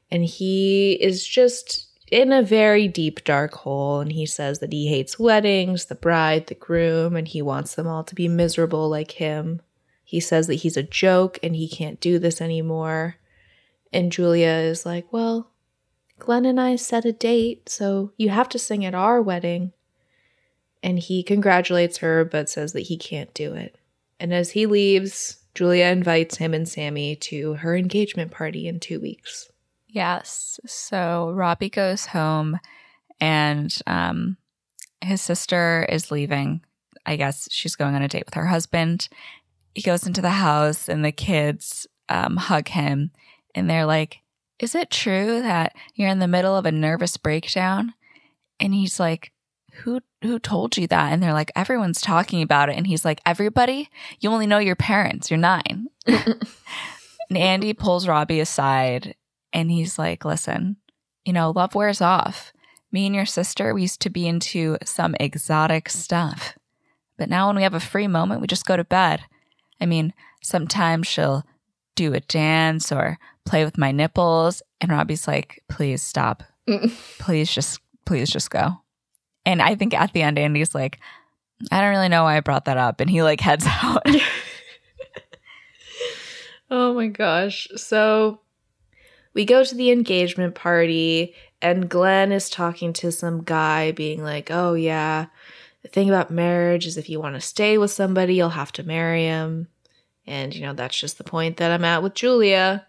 And he is just in a very deep, dark hole. And he says that he hates weddings, the bride, the groom, and he wants them all to be miserable like him. He says that he's a joke and he can't do this anymore. And Julia is like, Well, Glenn and I set a date, so you have to sing at our wedding and he congratulates her but says that he can't do it. And as he leaves, Julia invites him and Sammy to her engagement party in two weeks. Yes. So Robbie goes home and um, his sister is leaving. I guess she's going on a date with her husband. He goes into the house and the kids um, hug him and they're like, Is it true that you're in the middle of a nervous breakdown? And he's like, who who told you that? And they're like, everyone's talking about it. And he's like, everybody, you only know your parents. You're nine. and Andy pulls Robbie aside and he's like, listen, you know, love wears off. Me and your sister, we used to be into some exotic stuff. But now when we have a free moment, we just go to bed. I mean, sometimes she'll do a dance or play with my nipples. And Robbie's like, please stop. Please just, please just go. And I think at the end, Andy's like, I don't really know why I brought that up. And he like heads out. Oh my gosh. So we go to the engagement party, and Glenn is talking to some guy, being like, Oh, yeah, the thing about marriage is if you want to stay with somebody, you'll have to marry him. And, you know, that's just the point that I'm at with Julia.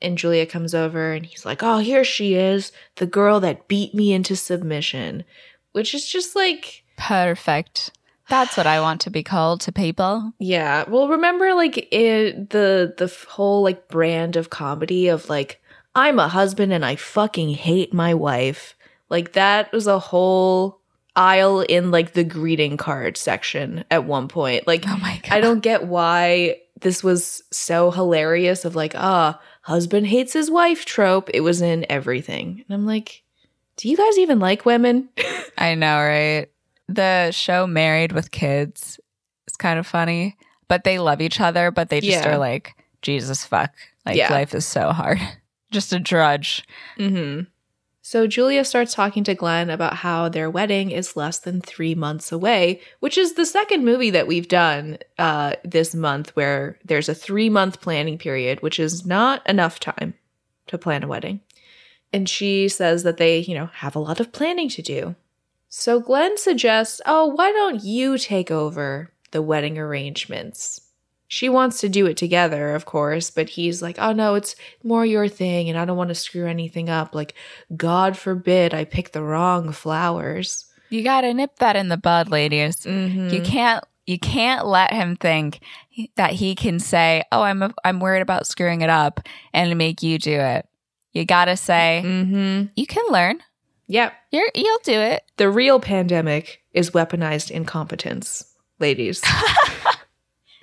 And Julia comes over and he's like, Oh, here she is, the girl that beat me into submission, which is just like, Perfect. That's what I want to be called to people. Yeah. Well, remember like it the the whole like brand of comedy of like I'm a husband and I fucking hate my wife. Like that was a whole aisle in like the greeting card section at one point. Like Oh my God. I don't get why this was so hilarious of like, ah, husband hates his wife trope. It was in everything. And I'm like, do you guys even like women? I know, right? The show Married with Kids is kind of funny, but they love each other, but they just Yeah. are like, Jesus fuck. Like, Yeah. life is so hard. just a drudge. Mm-hmm. So Julia starts talking to Glenn about how their wedding is less than three months away, which is the second movie that we've done uh, this month where there's a three month planning period, which is not enough time to plan a wedding. And she says that they, you know, have a lot of planning to do. So Glenn suggests, oh, why don't you take over the wedding arrangements? she wants to do it together, of course, but he's like, oh no, it's more your thing and I don't want to screw anything up. Like, God forbid I pick the wrong flowers. You got to nip that in the bud, ladies. Mhm. You can't you can't let him think that he can say, "Oh, I'm I'm worried about screwing it up," and make you do it. You got to say, Mm-hmm. "You can learn. Yep. You're you'll do it." The real pandemic is weaponized incompetence, ladies.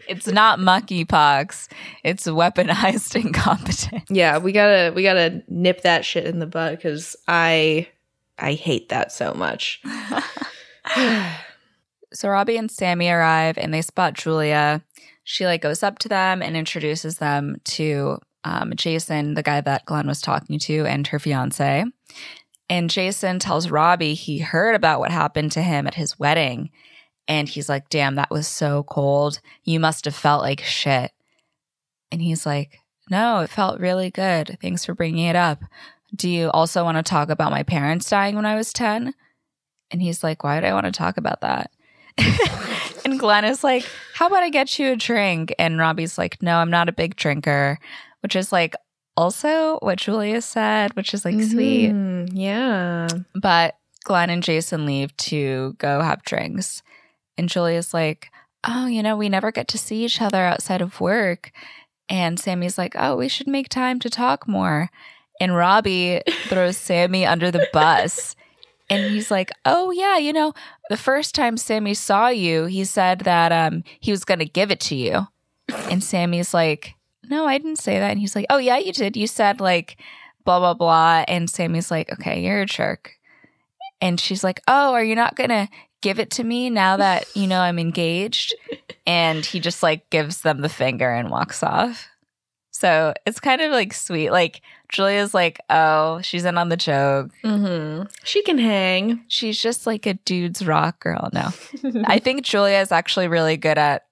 It's not monkeypox. It's weaponized incompetence. yeah, we gotta we gotta nip that shit in the bud because I I hate that so much. So Robbie and Sammy arrive and they spot Julia. She like goes up to them and introduces them to um, Jason, the guy that Glenn was talking to, and her fiance. And Jason tells Robbie he heard about what happened to him at his wedding. And he's like, damn, that was so cold. You must have felt like shit. And he's like, no, it felt really good. Thanks for bringing it up. Do you also want to talk about my parents dying when I was 10? And he's like, why would I want to talk about that? and Glenn is like, How about I get you a drink? And Robbie's like, No, I'm not a big drinker, which is like also what Julia said, which is like sweet. Mhm, Yeah. But Glenn and Jason leave to go have drinks. And Julia's like, Oh, you know, we never get to see each other outside of work. And Sammy's like, Oh, we should make time to talk more. And Robbie throws Sammy under the bus. And he's like, Oh, yeah, you know, the first time Sammy saw you, he said that um, he was going to give it to you. And Sammy's like, No, I didn't say that. And he's like, Oh, yeah, you did. You said, like, blah, blah, blah. And Sammy's like, Okay, you're a jerk. And she's like, Oh, are you not going to give it to me now that, you know, I'm engaged? And he just like gives them the finger and walks off. So it's kind of like sweet. Like, Julia's like, Oh, she's in on the joke. hmm She can hang. She's just like a dude's rock girl. No, I think Julia is actually really good at.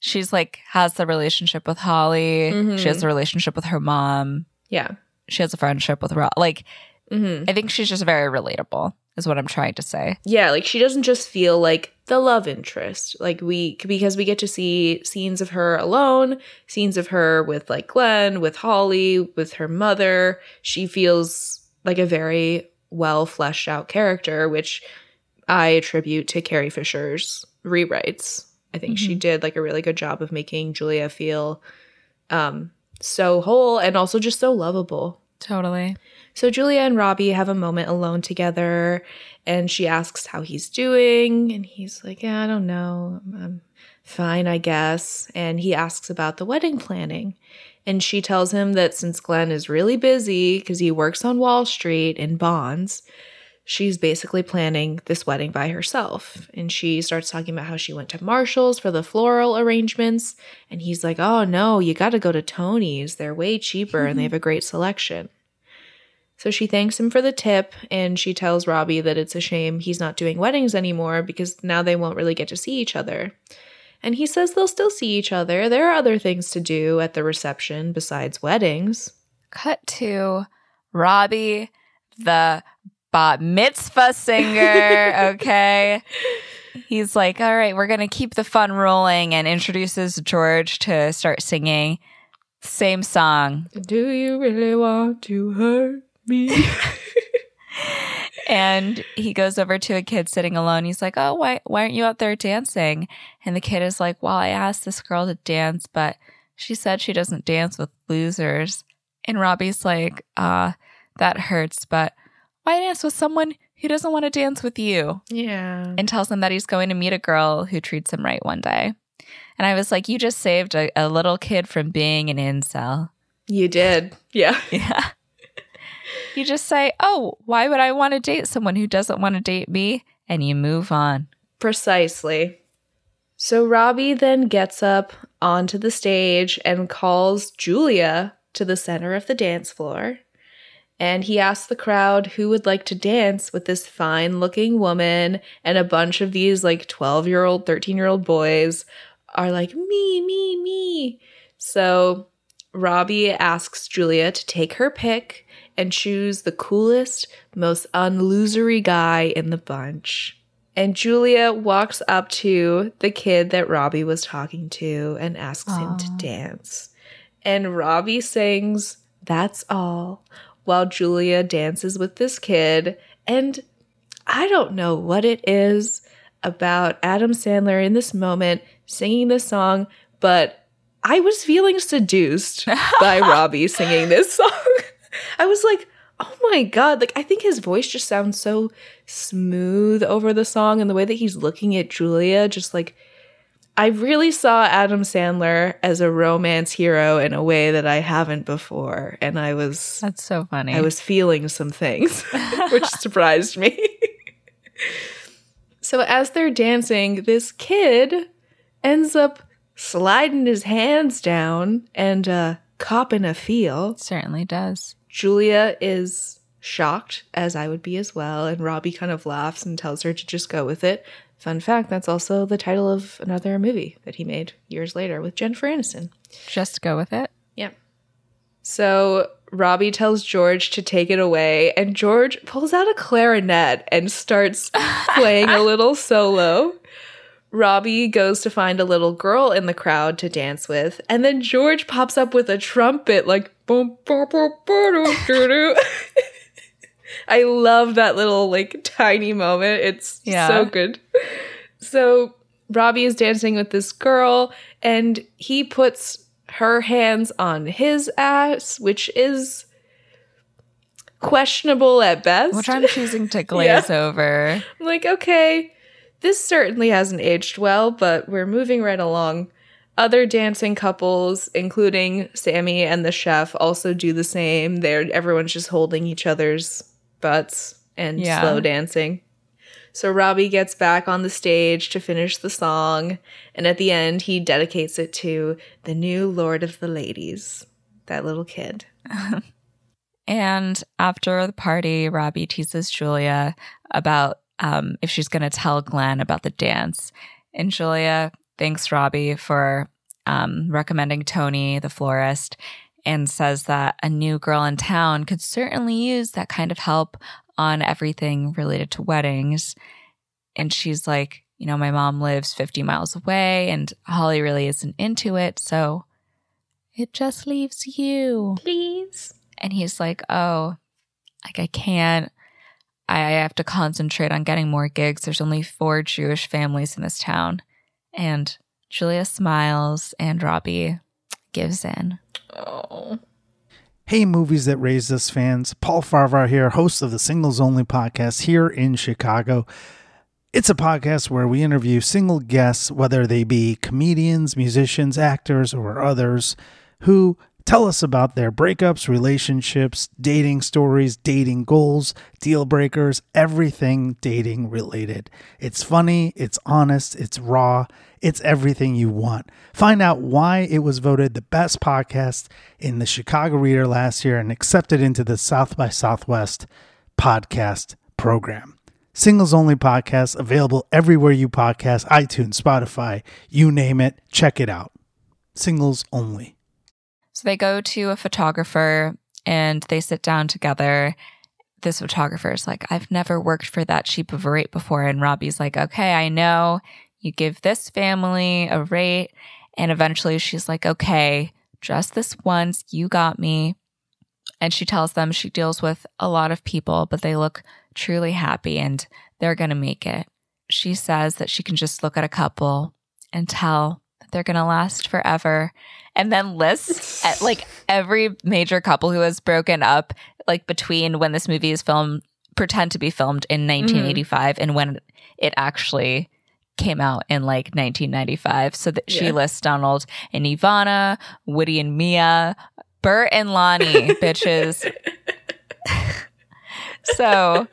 She's like has the relationship with Holly. Mhm. She has a relationship with her mom. Yeah. She has a friendship with Rob. Like hmm I think she's just very relatable. Is what I'm trying to say. Yeah, like she doesn't just feel like the love interest. Like we because we get to see scenes of her alone, scenes of her with like Glenn, with Holly, with her mother. She feels like a very well fleshed out character, which I attribute to Carrie Fisher's rewrites. I think she did like a really good job of making Julia feel um so whole and also just so lovable. Totally. So Julia and Robbie have a moment alone together, and she asks how he's doing, and he's like, "Yeah, I don't know. I'm fine, I guess." And he asks about the wedding planning, and she tells him that since Glenn is really busy because he works on Wall Street in bonds, she's basically planning this wedding by herself. And she starts talking about how she went to Marshall's for the floral arrangements, and he's like, "Oh no, you got to go to Tony's. They're way cheaper and they have a great selection." So she thanks him for the tip and she tells Robbie that it's a shame he's not doing weddings anymore because now they won't really get to see each other. And he says they'll still see each other. There are other things to do at the reception besides weddings. Cut to Robbie, the bat mitzvah singer. okay. He's like, all right, we're going to keep the fun rolling and introduces George to start singing. Same song. Do you really want to hurt me? And he goes over to a kid sitting alone. He's like, Oh, why, why aren't you out there dancing? And the kid is like, Well, I asked this girl to dance, but she said she doesn't dance with losers. And Robbie's like, Ah, that hurts, but why dance with someone who doesn't want to dance with you? yeah. And tells him that he's going to meet a girl who treats him right one day. And I was like, You just saved a, a little kid from being an incel. You did. Yeah. Yeah. you just say, Oh, why would I want to date someone who doesn't want to date me? And you move on. Precisely. So Robbie then gets up onto the stage and calls Julia to the center of the dance floor. And he asks the crowd who would like to dance with this fine looking woman. And a bunch of these like 12 year old, 13 year old boys are like, me, me, me. So Robbie asks Julia to take her pick and choose the coolest, most unlosery guy in the bunch. And Julia walks up to the kid that Robbie was talking to and asks him to dance. And Robbie sings That's All while Julia dances with this kid. And I don't know what it is about Adam Sandler in this moment singing this song, but I was feeling seduced by Robbie singing this song. I was like, oh my God. Like, I think his voice just sounds so smooth over the song and the way that he's looking at Julia, just like, I really saw Adam Sandler as a romance hero in a way that I haven't before. And I was That's so funny. I was feeling some things, which surprised me. so as they're dancing, this kid ends up sliding his hands down and uh, copping a feel. certainly does. Julia is shocked, as I would be as well, and Robbie kind of laughs and tells her to just go with it. Fun fact, that's also the title of another movie that he made years later with Jennifer Aniston. Just go with it. Yeah. So Robbie tells George to take it away, and George pulls out a clarinet and starts playing a little solo. Robbie goes to find a little girl in the crowd to dance with, and then George pops up with a trumpet, like boom, boom, boom, boom, doo, doo. I love that little like tiny moment. It's Yeah. so good. So Robbie is dancing with this girl, and he puts her hands on his ass, which is questionable at best. Which I'm choosing to glaze over. I'm like, okay, this certainly hasn't aged well, but we're moving right along. Other dancing couples, including Sammy and the chef, also do the same. They're everyone's just holding each other's butts and Yeah. slow dancing. So Robbie gets back on the stage to finish the song, and at the end he dedicates it to the new Lord of the Ladies, that little kid. And after the party, Robbie teases Julia about um, if she's going to tell Glenn about the dance. And Julia thanks Robbie for um, recommending Tony, the florist, and says that a new girl in town could certainly use that kind of help on everything related to weddings. And she's like, you know, my mom lives 50 miles away and Holly really isn't into it. So it just leaves you. Please. And he's like, Oh, like I can't. I have to concentrate on getting more gigs. There's only four Jewish families in this town. And Julia smiles and Robbie gives in. Oh. Hey, Movies That Raised Us fans. Paul Farvar here, host of the Singles Only podcast here in Chicago. It's a podcast where we interview single guests, whether they be comedians, musicians, actors, or others, who tell us about their breakups, relationships, dating stories, dating goals, deal breakers, everything dating related. It's funny, it's honest, it's raw, it's everything you want. Find out why it was voted the best podcast in the Chicago Reader last year and accepted into the South by Southwest podcast program. Singles only podcast available everywhere you podcast, iTunes, Spotify, you name it. Check it out. Singles only. So they go to a photographer and they sit down together. This photographer is like, I've never worked for that cheap of a rate before. And Robbie's like, okay, I know you give this family a rate. And eventually she's like, okay, just this once, you got me. And she tells them she deals with a lot of people, but they look truly happy and they're going to make it. She says that she can just look at a couple and tell that they're going to last forever and then lists at like every major couple who has broken up like between when this movie is filmed pretend to be filmed in mm-hmm. 1985 and when it actually came out in like 1995 so that she Yeah. lists Donald and Ivana, Woody and Mia, Burt and Loni, bitches. so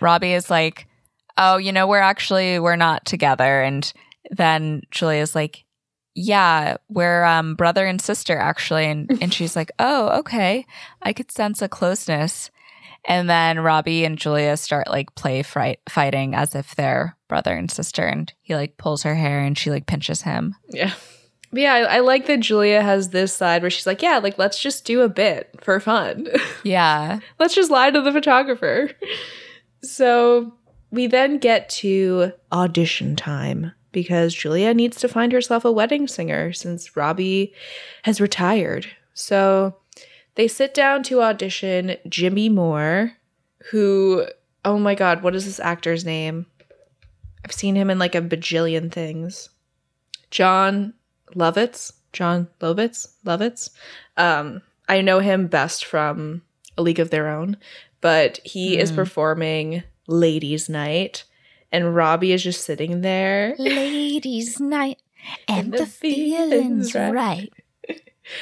Robbie is like, "Oh, you know, we're actually we're not together." And then Julia's like, "Yeah, we're um brother and sister actually." And and she's like, "Oh, okay. I could sense a closeness." And then Robbie and Julia start like play fight fighting as if they're brother and sister and he like pulls her hair and she like pinches him. Yeah. But yeah, I, I like that Julia has this side where she's like, yeah, like let's just do a bit for fun. Yeah. let's just lie to the photographer. So we then get to audition time because Julia needs to find herself a wedding singer since Robbie has retired. So they sit down to audition Jimmy Moore, who, oh my God, what is this actor's name? I've seen him in like a bajillion things. Jon Lovitz. Jon Lovitz. Lovitz. Um, I know him best from A League of Their Own, but he is performing Ladies' Night, and Robbie is just sitting there. Ladies' night, and, the the, feeling's feeling's right. right.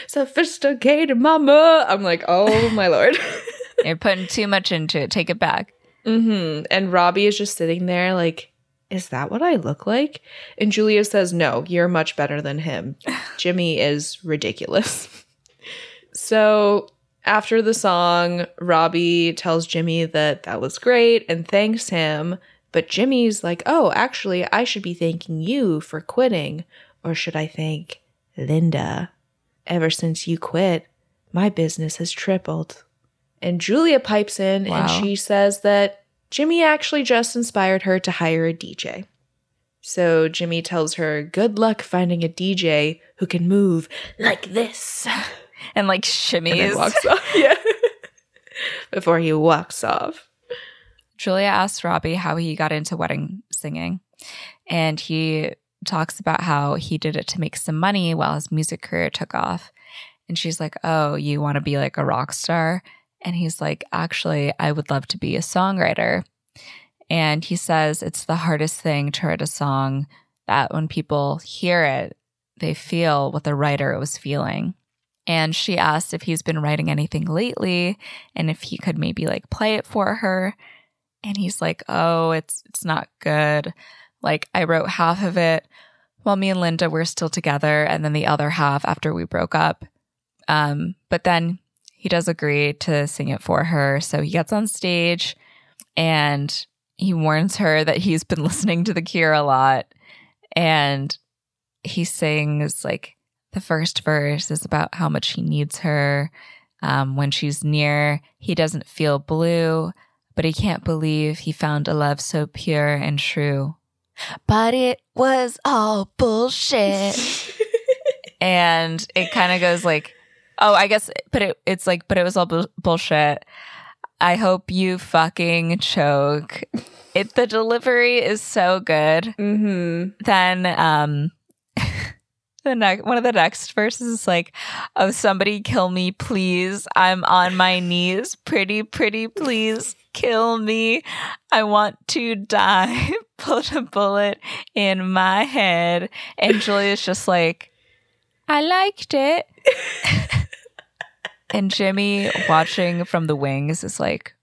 Sophisticated mama. I'm like, oh my lord. You're putting too much into it. Take it back. hmm And Robbie is just sitting there, like, is that what I look like? And Julia says, no, you're much better than him. Jimmy is ridiculous. so after the song, Robbie tells Jimmy that that was great and thanks him. But Jimmy's like, oh, actually, I should be thanking you for quitting. Or should I thank Linda? Ever since you quit, my business has tripled. And Julia pipes in and she says that Jimmy actually just inspired her to hire a DJ. So Jimmy tells her, Good luck finding a DJ who can move like this. And like And shimmies. walks off. Yeah. Before he walks off. Julia asks Robbie how he got into wedding singing. And he talks about how he did it to make some money while his music career took off. And she's like, Oh, you want to be like a rock star? And he's like, Actually, I would love to be a songwriter. And he says it's the hardest thing to write a song that when people hear it, they feel what the writer was feeling. And she asked if he's been writing anything lately and if he could maybe like play it for her. And he's like, "Oh, it's it's not good. Like I wrote half of it while me and Linda were still together and then the other half after we broke up. Um, but then he does agree to sing it for her. So he gets on stage and he warns her that he's been listening to The Cure a lot. And he sings like the first verse is about how much he needs her. Um, when she's near, he doesn't feel blue, but he can't believe he found a love so pure and true. But it was all bullshit. and it kind of goes like, oh, I guess, but it, it's like, but it was all bu- bullshit. I hope you fucking choke. It the delivery is so good. Mm-hmm. Then um the next one of the next verses is like, "Oh, somebody kill me, please! I'm on my knees, pretty, pretty, please kill me! I want to die. Put a bullet in my head." And Julia's just like, "I liked it." and Jimmy, watching from the wings, is like,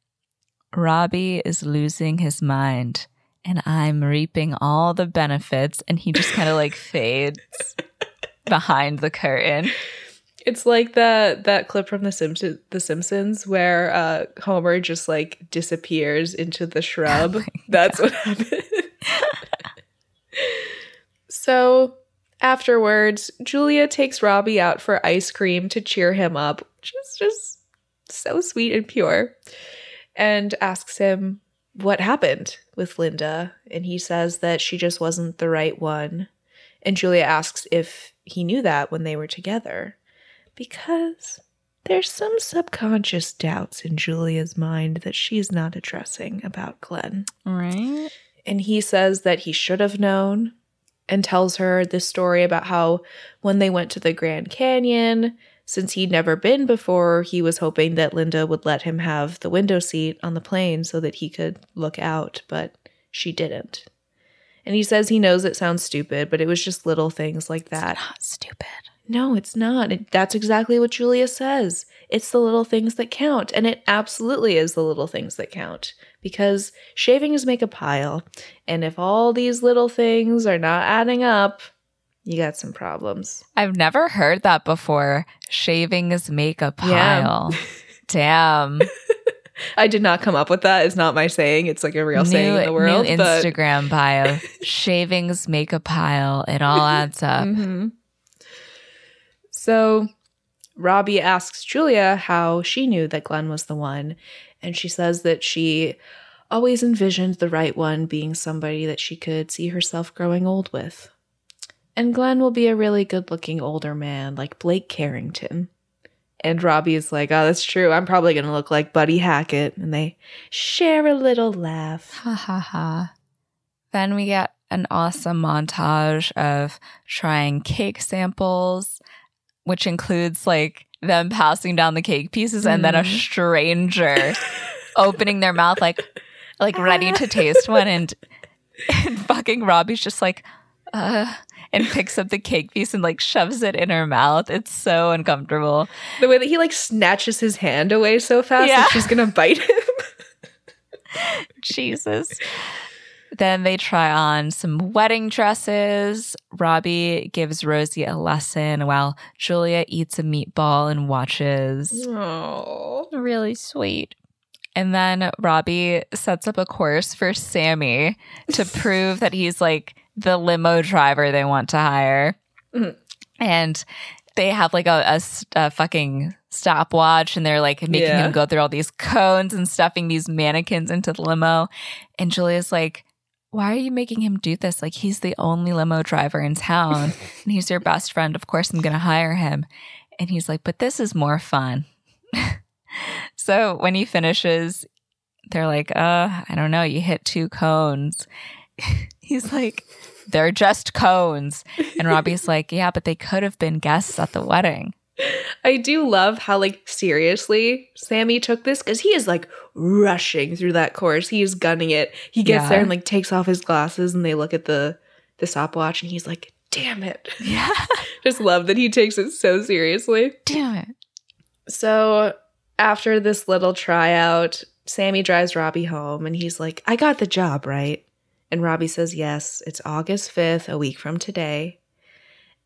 Robbie is losing his mind and I'm reaping all the benefits. And he just kind of like fades behind the curtain. It's like that that clip from the Simpsons, the Simpsons where uh, Homer just like disappears into the shrub. That's what happened. so afterwards, Julia takes Robbie out for ice cream to cheer him up, which is just so sweet and pure, and asks him what happened with Linda. And he says that she just wasn't the right one. And Julia asks if he knew that when they were together because there's some subconscious doubts in Julia's mind that she's not addressing about Glenn. Right. And he says that he should have known and tells her this story about how when they went to the Grand Canyon, since he'd never been before, he was hoping that Linda would let him have the window seat on the plane so that he could look out, but she didn't. And he says he knows it sounds stupid, but it was just little things like that. Not stupid. No, it's not. It, that's exactly what Julia says. It's the little things that count. And it absolutely is the little things that count because shavings make a pile. And if all these little things are not adding up, you got some problems. I've never heard that before. Shavings make a Yeah. pile. Damn. I did not come up with that. It's not my saying. It's like a real saying in the world. new but Instagram bio. Shavings make a pile. It all adds up. Mhm. So Robbie asks Julia how she knew that Glenn was the one. And she says that she always envisioned the right one being somebody that she could see herself growing old with. And Glenn will be a really good looking older man like Blake Carrington. And Robbie is like, oh, that's true. I'm probably going to look like Buddy Hackett. And they share a little laugh. Ha ha ha. Then we get an awesome montage of trying cake samples, which includes like them passing down the cake pieces and then a Mhm. stranger opening their mouth like like ready to taste one and, and fucking Robbie's just like uh and picks up the cake piece and like shoves it in her mouth. It's so uncomfortable. The way that he like snatches his hand away so fast Yeah. that she's to bite him. Jesus. Then they try on some wedding dresses. Robbie gives Rosie a lesson while Julia eats a meatball and watches. Oh. Really sweet. And then Robbie sets up a course for Sammy to prove that he's like the limo driver they want to hire. Mhm. And they have like a fucking stopwatch and they're like making Yeah. him go through all these cones and stuffing these mannequins into the limo. And Julia's like, why are you making him do this? Like, he's the only limo driver in town and he's your best friend. Of course, I'm going to hire him. And he's like, but this is more fun. so when he finishes, they're like, uh, I don't know, you hit two cones. he's like, they're just cones. And Robbie's like, yeah, but they could have been guests at the wedding. I do love how like seriously Sammy took this because he is like rushing through that course. He is gunning it. He gets Yeah. there and like takes off his glasses and they look at the the stopwatch and he's like, "Damn it!" Yeah. Just love that he takes it so seriously. Damn it. So after this little tryout, Sammy drives Robbie home and he's like, I got the job, right? And Robbie says, Yes, it's August 5th, a week from today.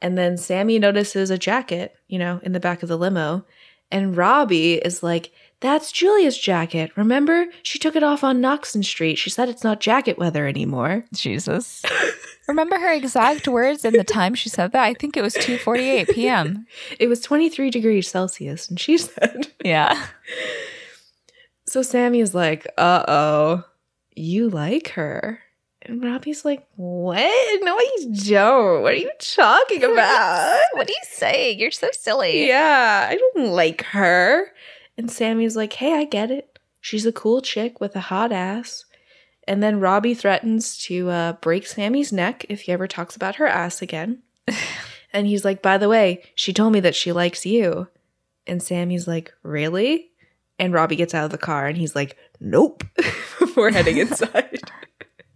And then Sammy notices a jacket, you know, in the back of the limo. And Robbie is like, That's Julia's jacket. Remember? She took it off on Knoxon Street. She said it's not jacket weather anymore. Jesus. Remember her exact words and the time she said that? I think it was 2:48 p.m. It was 23 degrees Celsius. And she said, Yeah. So Sammy is like, uh oh, you like her. And Robbie's like, what? No, I don't. What are you talking about? What are you saying? You're so silly. yeah, I don't like her. And Sammy's like, hey, I get it. She's a cool chick with a hot ass. And then Robbie threatens to uh, break Sammy's neck if he ever talks about her ass again. and he's like, by the way, she told me that she likes you. And Sammy's like, really? And Robbie gets out of the car and he's like, nope, before heading inside.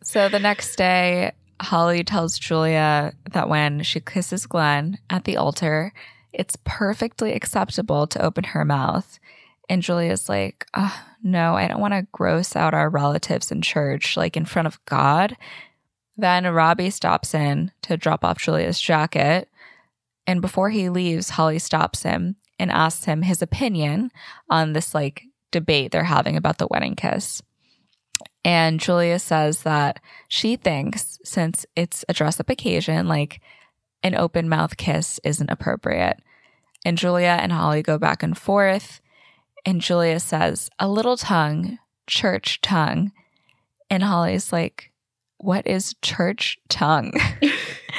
So the next day, Holly tells Julia that when she kisses Glenn at the altar, it's perfectly acceptable to open her mouth. And Julia's like, oh, no, I don't want to gross out our relatives in church, like in front of God. Then Robbie stops in to drop off Julia's jacket. And before he leaves, Holly stops him and asks him his opinion on this like debate they're having about the wedding kiss. And Julia says that she thinks since it's a dress up occasion, like an open mouth kiss isn't appropriate. And Julia and Holly go back and forth. And Julia says, a little tongue, church tongue. And Holly's like, what is church tongue?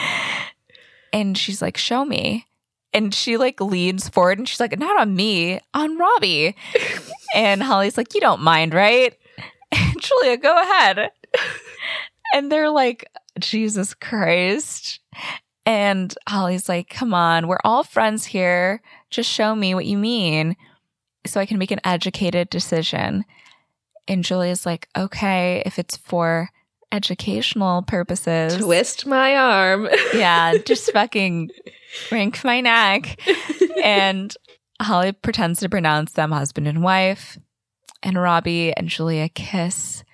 and she's like, show me. And she like leans forward and she's like, not on me, on Robbie. and Holly's like, you don't mind, right? And Julia, go ahead. and they're like, Jesus Christ. And Holly's like, come on, we're all friends here. Just show me what you mean so I can make an educated decision. And Julia's like, okay, if it's for educational purposes. Twist my arm. Yeah, just fucking wink my neck. And Holly pretends to pronounce them husband and wife. And Robbie and Julia kiss.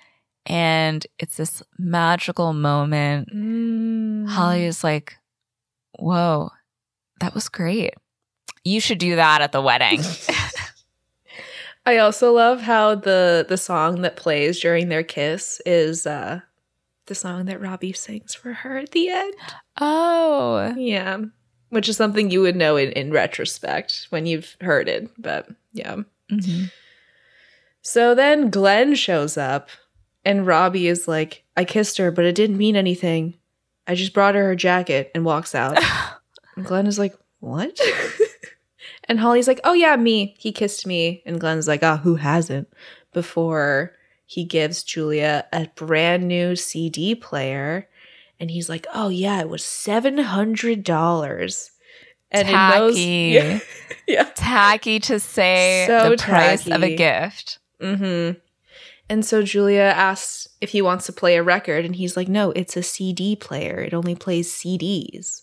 And it's this magical moment. Mm. Holly is like, whoa, that was great. You should do that at the wedding. I also love how the the song that plays during their kiss is uh the song that Robbie sings for her at the end. oh, Yeah. Which is something you would know in, in retrospect when you've heard it. But yeah. Mhm. So then Glenn shows up And Robbie is like, I kissed her, but it didn't mean anything. I just brought her her jacket and walks out. and Glenn is like, What? and Holly's like, Oh, yeah, me. He kissed me. And Glenn's like, Oh, who hasn't? Before he gives Julia a brand new CD player. And he's like, Oh, yeah, it was $700. And in those- Tacky. yeah. yeah. Tacky to say So the price of a gift. Mm-hmm. And so Julia asks if he wants to play a record, and he's like, no, it's a CD player. It only plays CDs.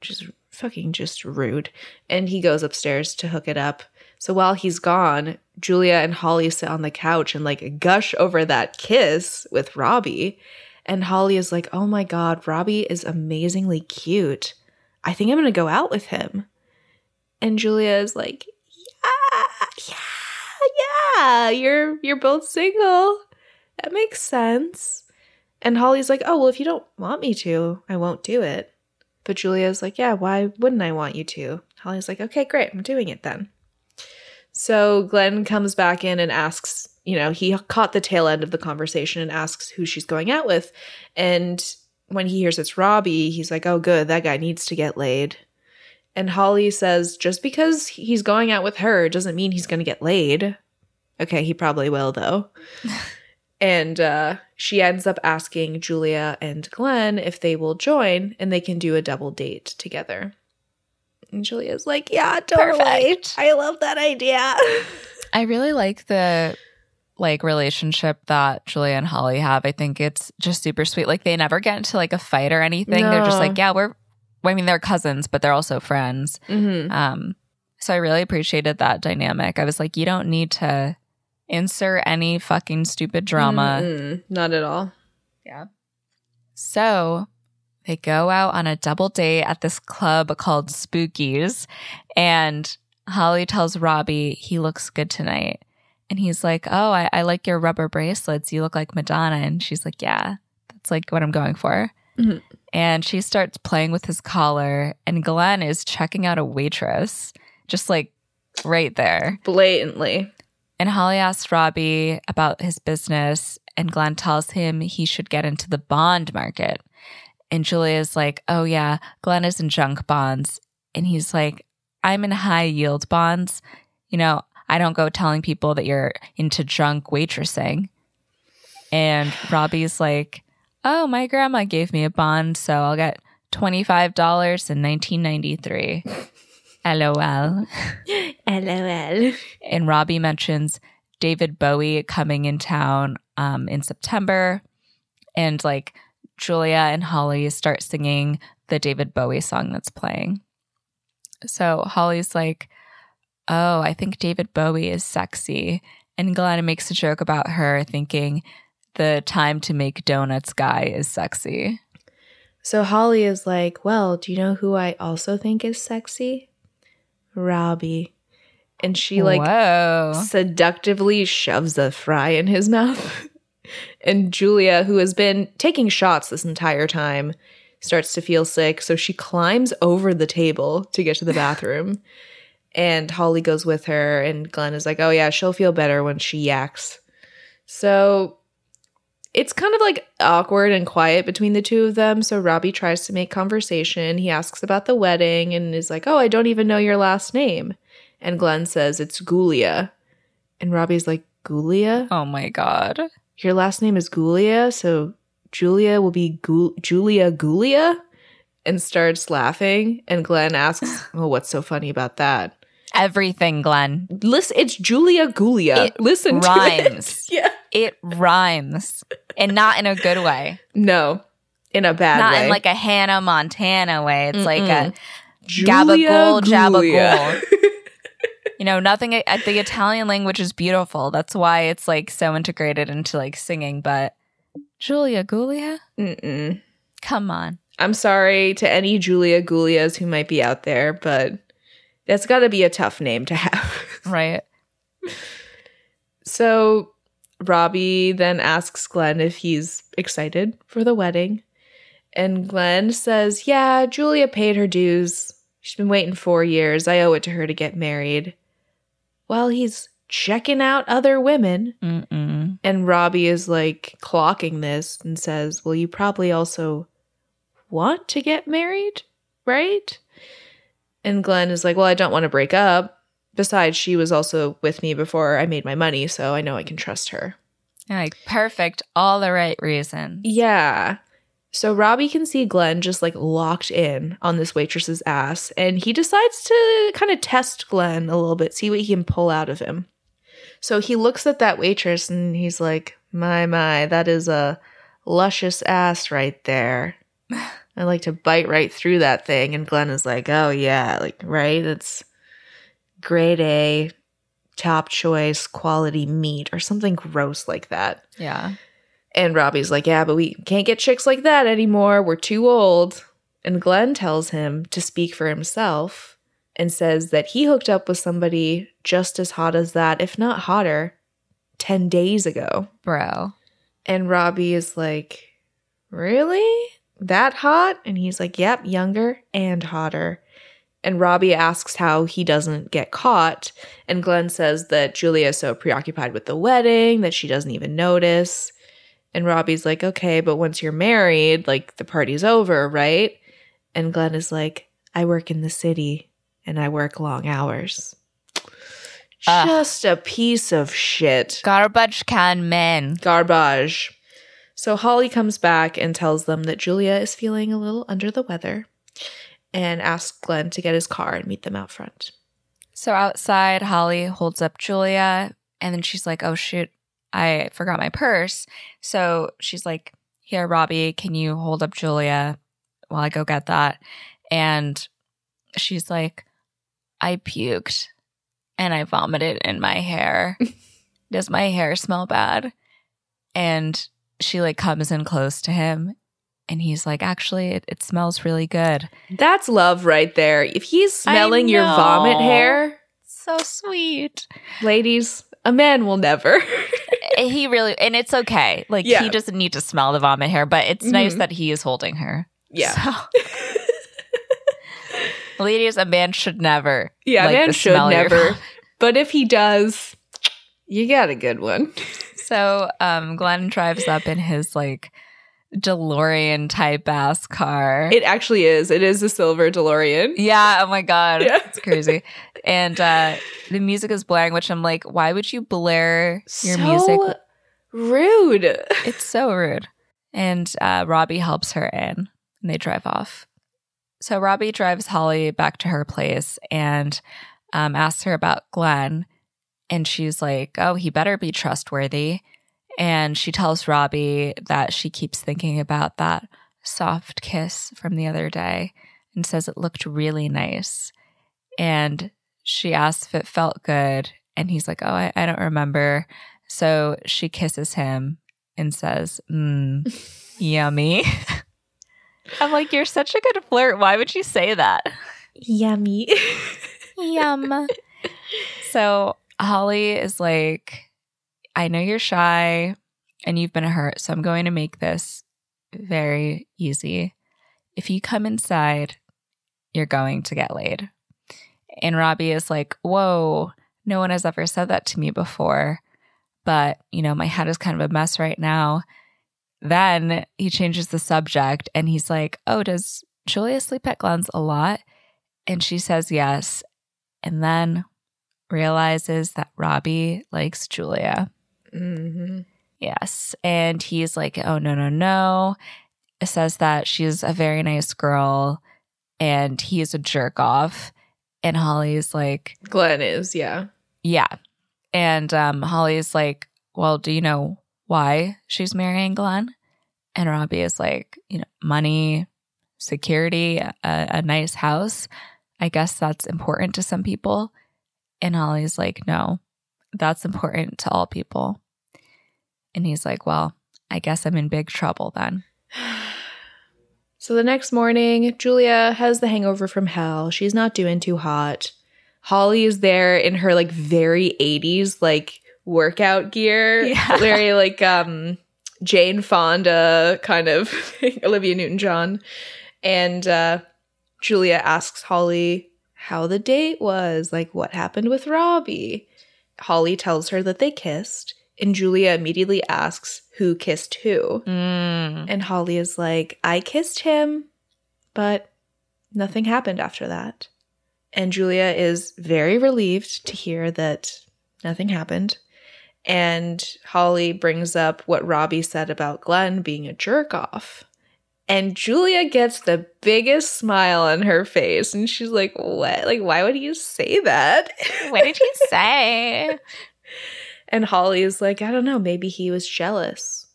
Which is fucking just rude. And he goes upstairs to hook it up. So while he's gone, Julia and Holly sit on the couch and like gush over that kiss with Robbie. And Holly is like, oh my God, Robbie is amazingly cute. I think I'm going to go out with him. And Julia is like, yeah, yeah, yeah, you're you're both single. That makes sense. And Holly's like, "Oh, well, if you don't want me to, I won't do it." But Julia's like, "Yeah, why wouldn't I want you to?" Holly's like, "Okay, great. I'm doing it then." So Glenn comes back in and asks, you know, he caught the tail end of the conversation and asks who she's going out with. And when he hears it's Robbie, he's like, "Oh, good. That guy needs to get laid." And Holly says, just because he's going out with her doesn't mean he's going to get laid. Okay, he probably will, though. and uh, she ends up asking Julia and Glenn if they will join and they can do a double date together. And Julia's like, yeah, totally. Perfect. I love that idea. I really like the like relationship that Julia and Holly have. I think it's just super sweet. Like they never get into like a fight or anything. They're just like, yeah, we're I mean, they're cousins, but they're also friends. mm-hmm. Um, so I really appreciated that dynamic. I was like, you don't need to insert any fucking stupid drama. Mm-mm, not at all. Yeah. So they go out on a double date at this club called Spookies. And Holly tells Robbie he looks good tonight. And he's like, Oh, I, I like your rubber bracelets. You look like Madonna. And she's like, Yeah, that's like what I'm going for. Mhm. And she starts playing with his collar. And Glenn is checking out a waitress, just like right there. Blatantly. And Holly asks Robbie about his business, and Glenn tells him he should get into the bond market. And Julia's like, Oh, yeah, Glenn is in junk bonds. And he's like, I'm in high yield bonds. You know, I don't go telling people that you're into junk waitressing. And Robbie's like, Oh, my grandma gave me a bond, so I'll get $25 in 1993. LOL. LOL. and Robbie mentions David Bowie coming in town um, in September, and like Julia and Holly start singing the David Bowie song that's playing. So Holly's like, "Oh, I think David Bowie is sexy," and Glenn makes a joke about her thinking the time to make donuts guy is sexy. So Holly is like, Well, do you know who I also think is sexy? Robbie. And she like Whoa. seductively shoves a fry in his mouth. and Julia, who has been taking shots this entire time, starts to feel sick. So she climbs over the table to get to the bathroom. and Holly goes with her. And Glenn is like, Oh, yeah, she'll feel better when she yaks. So it's kind of like awkward and quiet between the two of them. So Robbie tries to make conversation. He asks about the wedding and is like, Oh, I don't even know your last name. And Glenn says it's Gulia. And Robbie's like, Gulia? Oh my god. Your last name is Gulia, so Julia will be Gu- Julia Gulia? And starts laughing. And Glenn asks, Oh, what's so funny about that? Everything, Glenn. Listen, it's Julia Gulia. It Listen rhymes. Yeah. It rhymes, and not in a good way. No, in a bad not way. in like a Hannah Montana way. It's like a gabagool, jabagool. you know, nothing. uh, The Italian language is beautiful. That's why it's like so integrated into like singing. But Julia Gulia, Mm-mm. come on. I'm sorry to any Julia Gulias who might be out there, but that's got to be a tough name to have. Right. So Robbie then asks Glenn if he's excited for the wedding. And Glenn says, Yeah, Julia paid her dues. She's been waiting four years. I owe it to her to get married. Well, he's checking out other women. Mm-mm. And Robbie is like clocking this and says, Well, you probably also want to get married, right? And Glenn is like, Well, I don't want to break up. Besides, she was also with me before I made my money, so I know I can trust her. Like perfect, all the right reasons. Yeah. So Robbie can see Glenn just like locked in on this waitress's ass, and he decides to kind of test Glenn a little bit, see what he can pull out of him. So he looks at that waitress and he's like, My, my, that is a luscious ass right there. I like to bite right through that thing. And Glenn is like, Oh, yeah, like, right? It's grade A, top choice, quality meat, or something gross like that. Yeah. And Robbie's like, Yeah, but we can't get chicks like that anymore. We're too old. And Glenn tells him to speak for himself and says that he hooked up with somebody just as hot as that, if not hotter, 10 days ago. Bro. And Robbie is like, Really? That hot? And he's like, Yep, younger and hotter. And Robbie asks how he doesn't get caught. And Glenn says that Julia is so preoccupied with the wedding that she doesn't even notice. And Robbie's like, Okay, but once you're married, like the party's over, right? And Glenn is like, I work in the city and I work long hours. Ugh. Just a piece of shit Garbage can men. garbage. So Holly comes back and tells them that Julia is feeling a little under the weather and asks Glenn to get his car and meet them out front. So outside, Holly holds up Julia, and then she's like, "Oh shoot, I forgot my purse." So she's like, "Here, Robbie, can you hold up Julia while I go get that?" And she's like, "I puked and I vomited in my hair. Does my hair smell bad?" And she like comes in close to him, and he's like, "Actually, it, it smells really good." That's love right there. If he's smelling your vomit hair, So sweet. ladies, a man will never. he really and it's okay like Yeah. he doesn't need to smell the vomit hair but it's nice Mhm. that he is holding her yeah. so ladies a man should never Yeah, like a man should smell of your never. But if he does, you got a good one. so um glenn drives up in his like delorean type ass car It actually is. It is a silver DeLorean. yeah oh my god Yeah. it's crazy and uh the music is blaring which i'm like why would you blare your So music rude. It's so rude. And uh, Robbie helps her in and they drive off. So Robbie drives Holly back to her place and um, asks her about Glenn. And she's like, oh, he better be trustworthy. And she tells Robbie that she keeps thinking about that soft kiss from the other day and says it looked really nice. And she asks if it felt good. And he's like, oh, I, I don't remember. So she kisses him and says, mm, yummy. I'm like, you're such a good flirt. Why would you say that? Yummy. Yum. so Holly is like, I know you're shy and you've been hurt. So I'm going to make this very easy. If you come inside, you're going to get laid. And Robbie is like, Whoa, no one has ever said that to me before. But, you know, my head is kind of a mess right now. Then he changes the subject and he's like, Oh, does Julia sleep at Glenn's a lot? And she says yes. And then realizes that Robbie likes Julia. Hmm Yes. And he's like, oh, no, no, no. Says that she's a very nice girl and he's a jerk off. And Holly's like, Glenn is, yeah. yeah. And um, Holly's like, well, do you know why she's marrying Glenn? And Robbie is like, you know, money, security, a, a nice house. I guess that's important to some people. And Holly's like, no, that's important to all people. And he's like, well, I guess I'm in big trouble then. So the next morning, Julia has the hangover from hell. She's not doing too hot. Holly is there in her like very 80s like workout gear. Yeah. Very like um Jane Fonda kind of Olivia Newton-John. And uh Julia asks Holly how the date was, like what happened with Robbie. Holly tells her that they kissed, and Julia immediately asks who kissed who. Mm. And Holly is like, I kissed him, but nothing happened after that. And Julia is very relieved to hear that nothing happened. And Holly brings up what Robbie said about Glenn being a jerk off. And Julia gets the biggest smile on her face. And she's like, What? Like, why would you say that? What did he say? And Holly is like, I don't know, maybe he was jealous.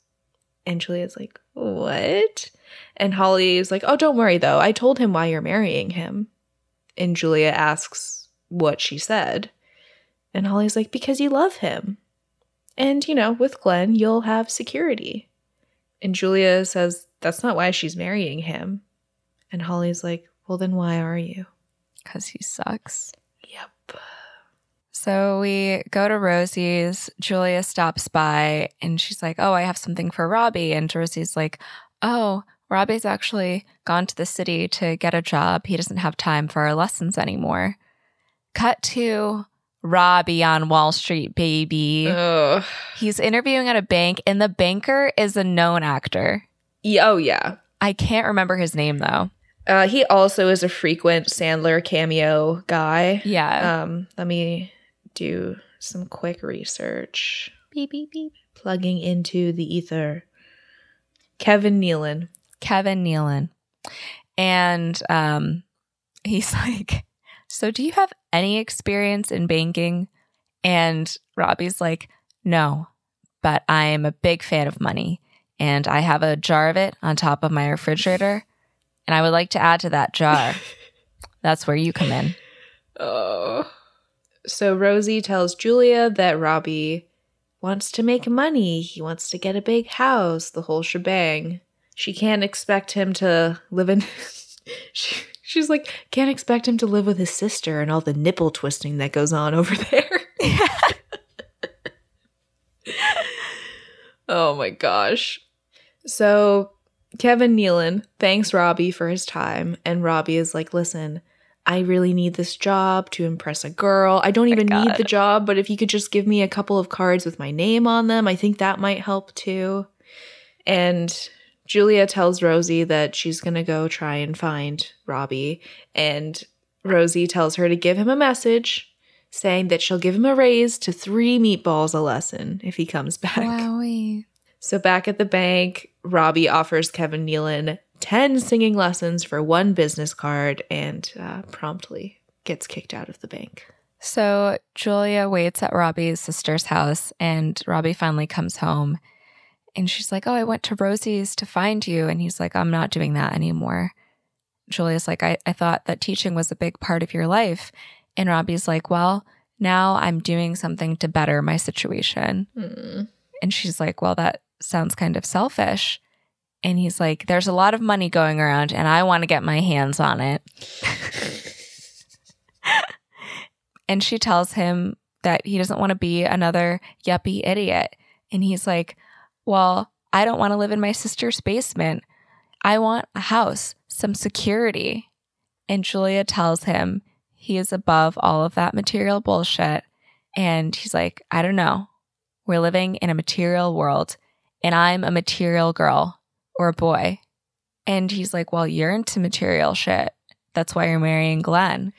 And Julia's like, What? And Holly is like, Oh, don't worry though. I told him why you're marrying him. And Julia asks what she said. And Holly's like, Because you love him. And, you know, with Glenn, you'll have security. And Julia says, That's not why she's marrying him. And Holly's like, Well, then why are you? Because he sucks. Yep. So we go to Rosie's. Julia stops by and she's like, Oh, I have something for Robbie. And Rosie's like, Oh, Robbie's actually gone to the city to get a job. He doesn't have time for our lessons anymore. Cut to Robbie on Wall Street, baby. Oh. He's interviewing at a bank, and the banker is a known actor. Yeah, oh, yeah. I can't remember his name though. Uh, he also is a frequent Sandler cameo guy. Yeah. Um, let me do some quick research. beep, beep, beep. Plugging into the ether. Kevin Nealon. Kevin Nealon. And um, he's like, So, do you have any experience in banking? And Robbie's like, No, but I am a big fan of money. And I have a jar of it on top of my refrigerator. And I would like to add to that jar. That's where you come in. Oh. So Rosie tells Julia that Robbie wants to make money. He wants to get a big house, the whole shebang. She can't expect him to live in. she, she's like, can't expect him to live with his sister and all the nipple twisting that goes on over there. oh my gosh. So Kevin Nealon thanks Robbie for his time, and Robbie is like, listen, I really need this job to impress a girl. I don't even need God. the job, but if you could just give me a couple of cards with my name on them, I think that might help too. And Julia tells Rosie that she's going to go try and find Robbie. And Rosie tells her to give him a message saying that she'll give him a raise to three meatballs a lesson if he comes back. Wowie. So back at the bank, Robbie offers Kevin Nealon 10 singing lessons for one business card and uh, promptly gets kicked out of the bank. So Julia waits at Robbie's sister's house, and Robbie finally comes home. And she's like, Oh, I went to Rosie's to find you. And he's like, I'm not doing that anymore. Julia's like, I, I thought that teaching was a big part of your life. And Robbie's like, Well, now I'm doing something to better my situation. Hmm. And she's like, Well, that sounds kind of selfish. And he's like, There's a lot of money going around, and I want to get my hands on it. and she tells him that he doesn't want to be another yuppie idiot. And he's like, Well, I don't want to live in my sister's basement. I want a house, some security. And Julia tells him he is above all of that material bullshit. And he's like, I don't know. We're living in a material world, and I'm a material girl or a boy. And he's like, Well, you're into material shit. That's why you're marrying Glenn.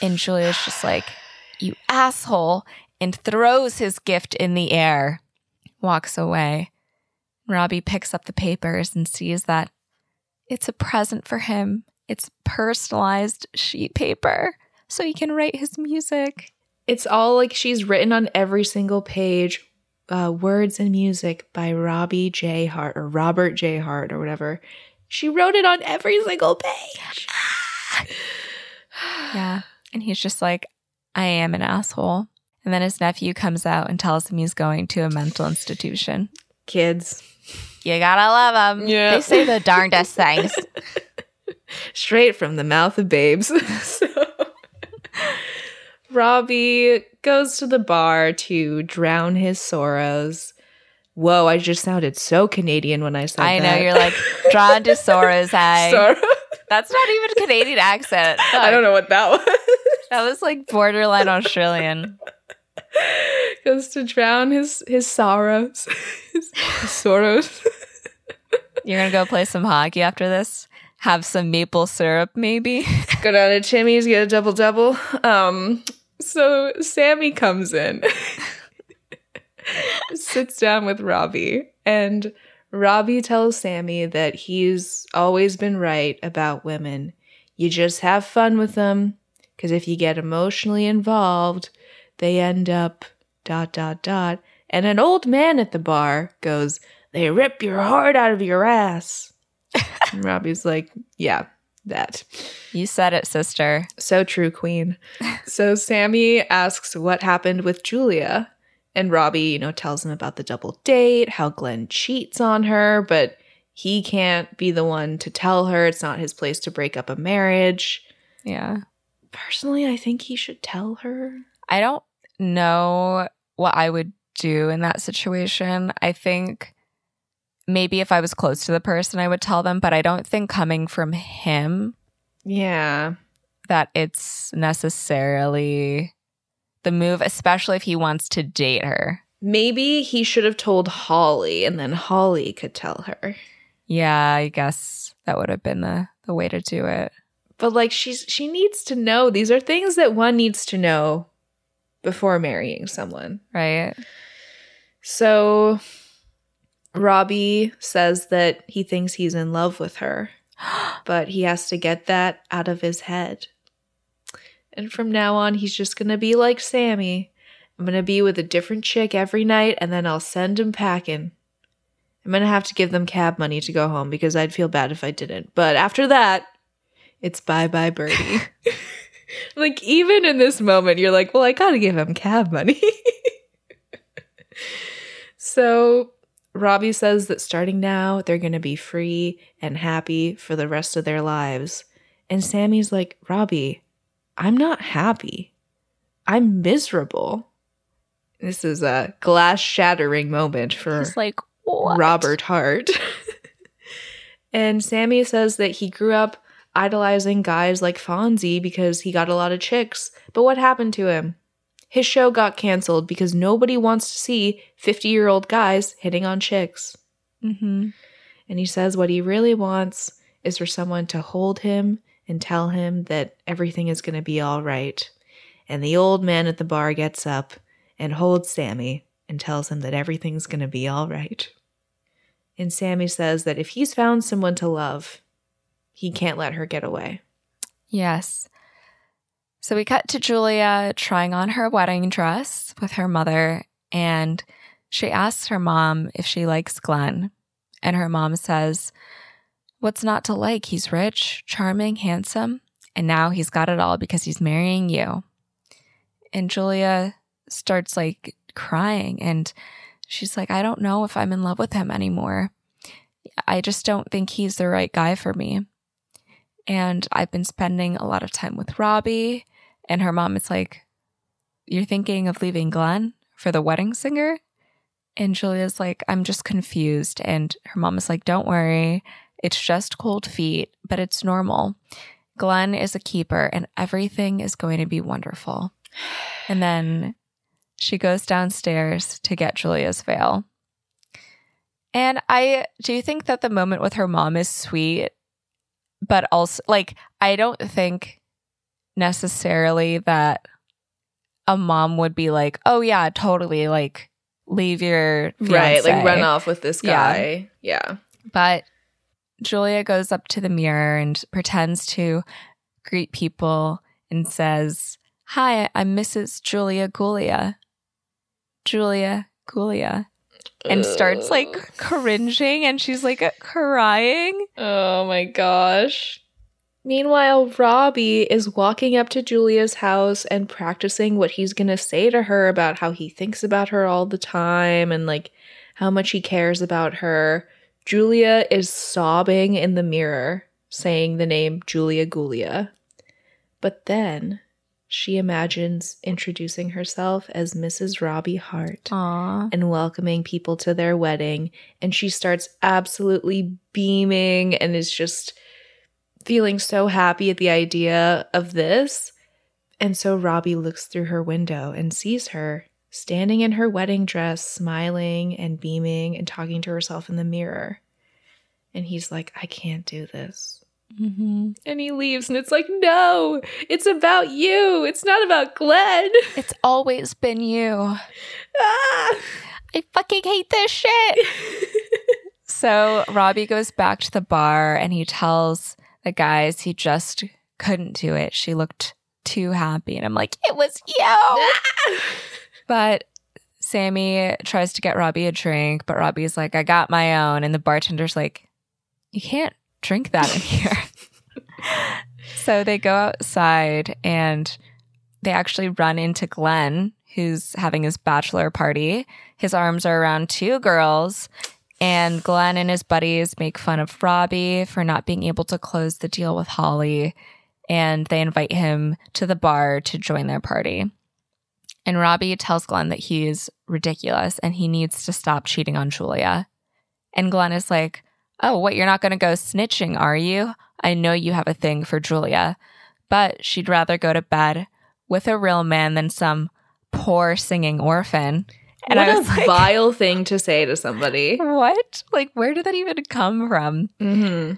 And Julia's just like, You asshole, and throws his gift in the air, walks away. Robbie picks up the papers and sees that it's a present for him. It's personalized sheet paper so he can write his music. It's all like she's written on every single page uh, words and music by Robbie J. Hart or Robert J. Hart or whatever. She wrote it on every single page. Yeah. And he's just like, I am an asshole. And then his nephew comes out and tells him he's going to a mental institution. Kids. You gotta love them. Yeah. They say the darndest things. straight from the mouth of babes. so, Robbie goes to the bar to drown his sorrows. Whoa, I just sounded so Canadian when I said that. I know that. you're like drawn to sorrows. Sorrow. That's not even a Canadian accent. I don't know what that was. That was like borderline Australian. goes to drown his his sorrows, his, his sorrows. You're gonna go play some hockey after this? Have some maple syrup, maybe? Go down to Timmy's, get a double double. Um, so Sammy comes in, sits down with Robbie, and Robbie tells Sammy that he's always been right about women. You just have fun with them, because if you get emotionally involved, they end up dot dot dot. And an old man at the bar goes, They rip your heart out of your ass. and Robbie's like, Yeah, that. You said it, sister. So true, Queen. so Sammy asks what happened with Julia. And Robbie, you know, tells him about the double date, how Glenn cheats on her, but he can't be the one to tell her. It's not his place to break up a marriage. Yeah. Personally, I think he should tell her. I don't know what I would do in that situation. I think maybe if I was close to the person, I would tell them, but I don't think coming from him Yeah. that it's necessarily the move, especially if he wants to date her. Maybe he should have told Holly and then Holly could tell her. Yeah, I guess that would have been the, the way to do it. But like she's she needs to know. These are things that one needs to know before marrying someone. Right? So Robbie says that he thinks he's in love with her, but he has to get that out of his head. And from now on, he's just going to be like Sammy. I'm going to be with a different chick every night, and then I'll send him packing. I'm going to have to give them cab money to go home because I'd feel bad if I didn't. But after that, it's bye bye, Birdie. like, even in this moment, you're like, well, I got to give him cab money. so Robbie says that starting now, they're going to be free and happy for the rest of their lives. And Sammy's like, Robbie, I'm not happy. I'm miserable. This is a glass shattering moment for He's like, what? Robert Hart. and Sammy says that he grew up idolizing guys like Fonzie because he got a lot of chicks. But what happened to him? His show got canceled because nobody wants to see 50 year old guys hitting on chicks. Mm-hmm. And he says what he really wants is for someone to hold him and tell him that everything is going to be all right. And the old man at the bar gets up and holds Sammy and tells him that everything's going to be all right. And Sammy says that if he's found someone to love, he can't let her get away. Yes. So we cut to Julia trying on her wedding dress with her mother, and she asks her mom if she likes Glenn. And her mom says, What's not to like? He's rich, charming, handsome, and now he's got it all because he's marrying you. And Julia starts like crying, and she's like, I don't know if I'm in love with him anymore. I just don't think he's the right guy for me. And I've been spending a lot of time with Robbie. And her mom is like, You're thinking of leaving Glenn for the wedding singer? And Julia's like, I'm just confused. And her mom is like, Don't worry. It's just cold feet, but it's normal. Glenn is a keeper and everything is going to be wonderful. And then she goes downstairs to get Julia's veil. And I do think that the moment with her mom is sweet, but also, like, I don't think necessarily that a mom would be like, oh, yeah, totally, like, leave your Right, like run off with this Yeah. guy. Yeah. But Julia goes up to the mirror and pretends to greet people and says, Hi, I'm Mrs. Julia Gulia. Julia Gulia. And starts like cringing and she's like crying. Oh my gosh. Meanwhile, Robbie is walking up to Julia's house and practicing what he's going to say to her about how he thinks about her all the time and like how much he cares about her. Julia is sobbing in the mirror, saying the name Julia Gulia. But then she imagines introducing herself as Mrs. Robbie Hart Aw. and welcoming people to their wedding. And she starts absolutely beaming and is just feeling so happy at the idea of this. And so Robbie looks through her window and sees her standing in her wedding dress, smiling and beaming and talking to herself in the mirror. And he's like, I can't do this. Mm-hmm. And he leaves, and it's like, no, it's about you. It's not about Glenn. It's always been you. Ah! I fucking hate this shit. so Robbie goes back to the bar and he tells the guys he just couldn't do it. She looked too happy. And I'm like, it was you. but Sammy tries to get Robbie a drink, but Robbie's like, I got my own. And the bartender's like, you can't drink that in here. so they go outside and they actually run into Glenn, who's having his bachelor party. His arms are around two girls, and Glenn and his buddies make fun of Robbie for not being able to close the deal with Holly, and they invite him to the bar to join their party. And Robbie tells Glenn that he's ridiculous and he needs to stop cheating on Julia. And Glenn is like, Oh, what? You're not going to go snitching, are you? I know you have a thing for Julia, but she'd rather go to bed with a real man than some poor singing orphan. And what I was a like, vile thing to say to somebody. What? Like, where did that even come from? Mm-hmm.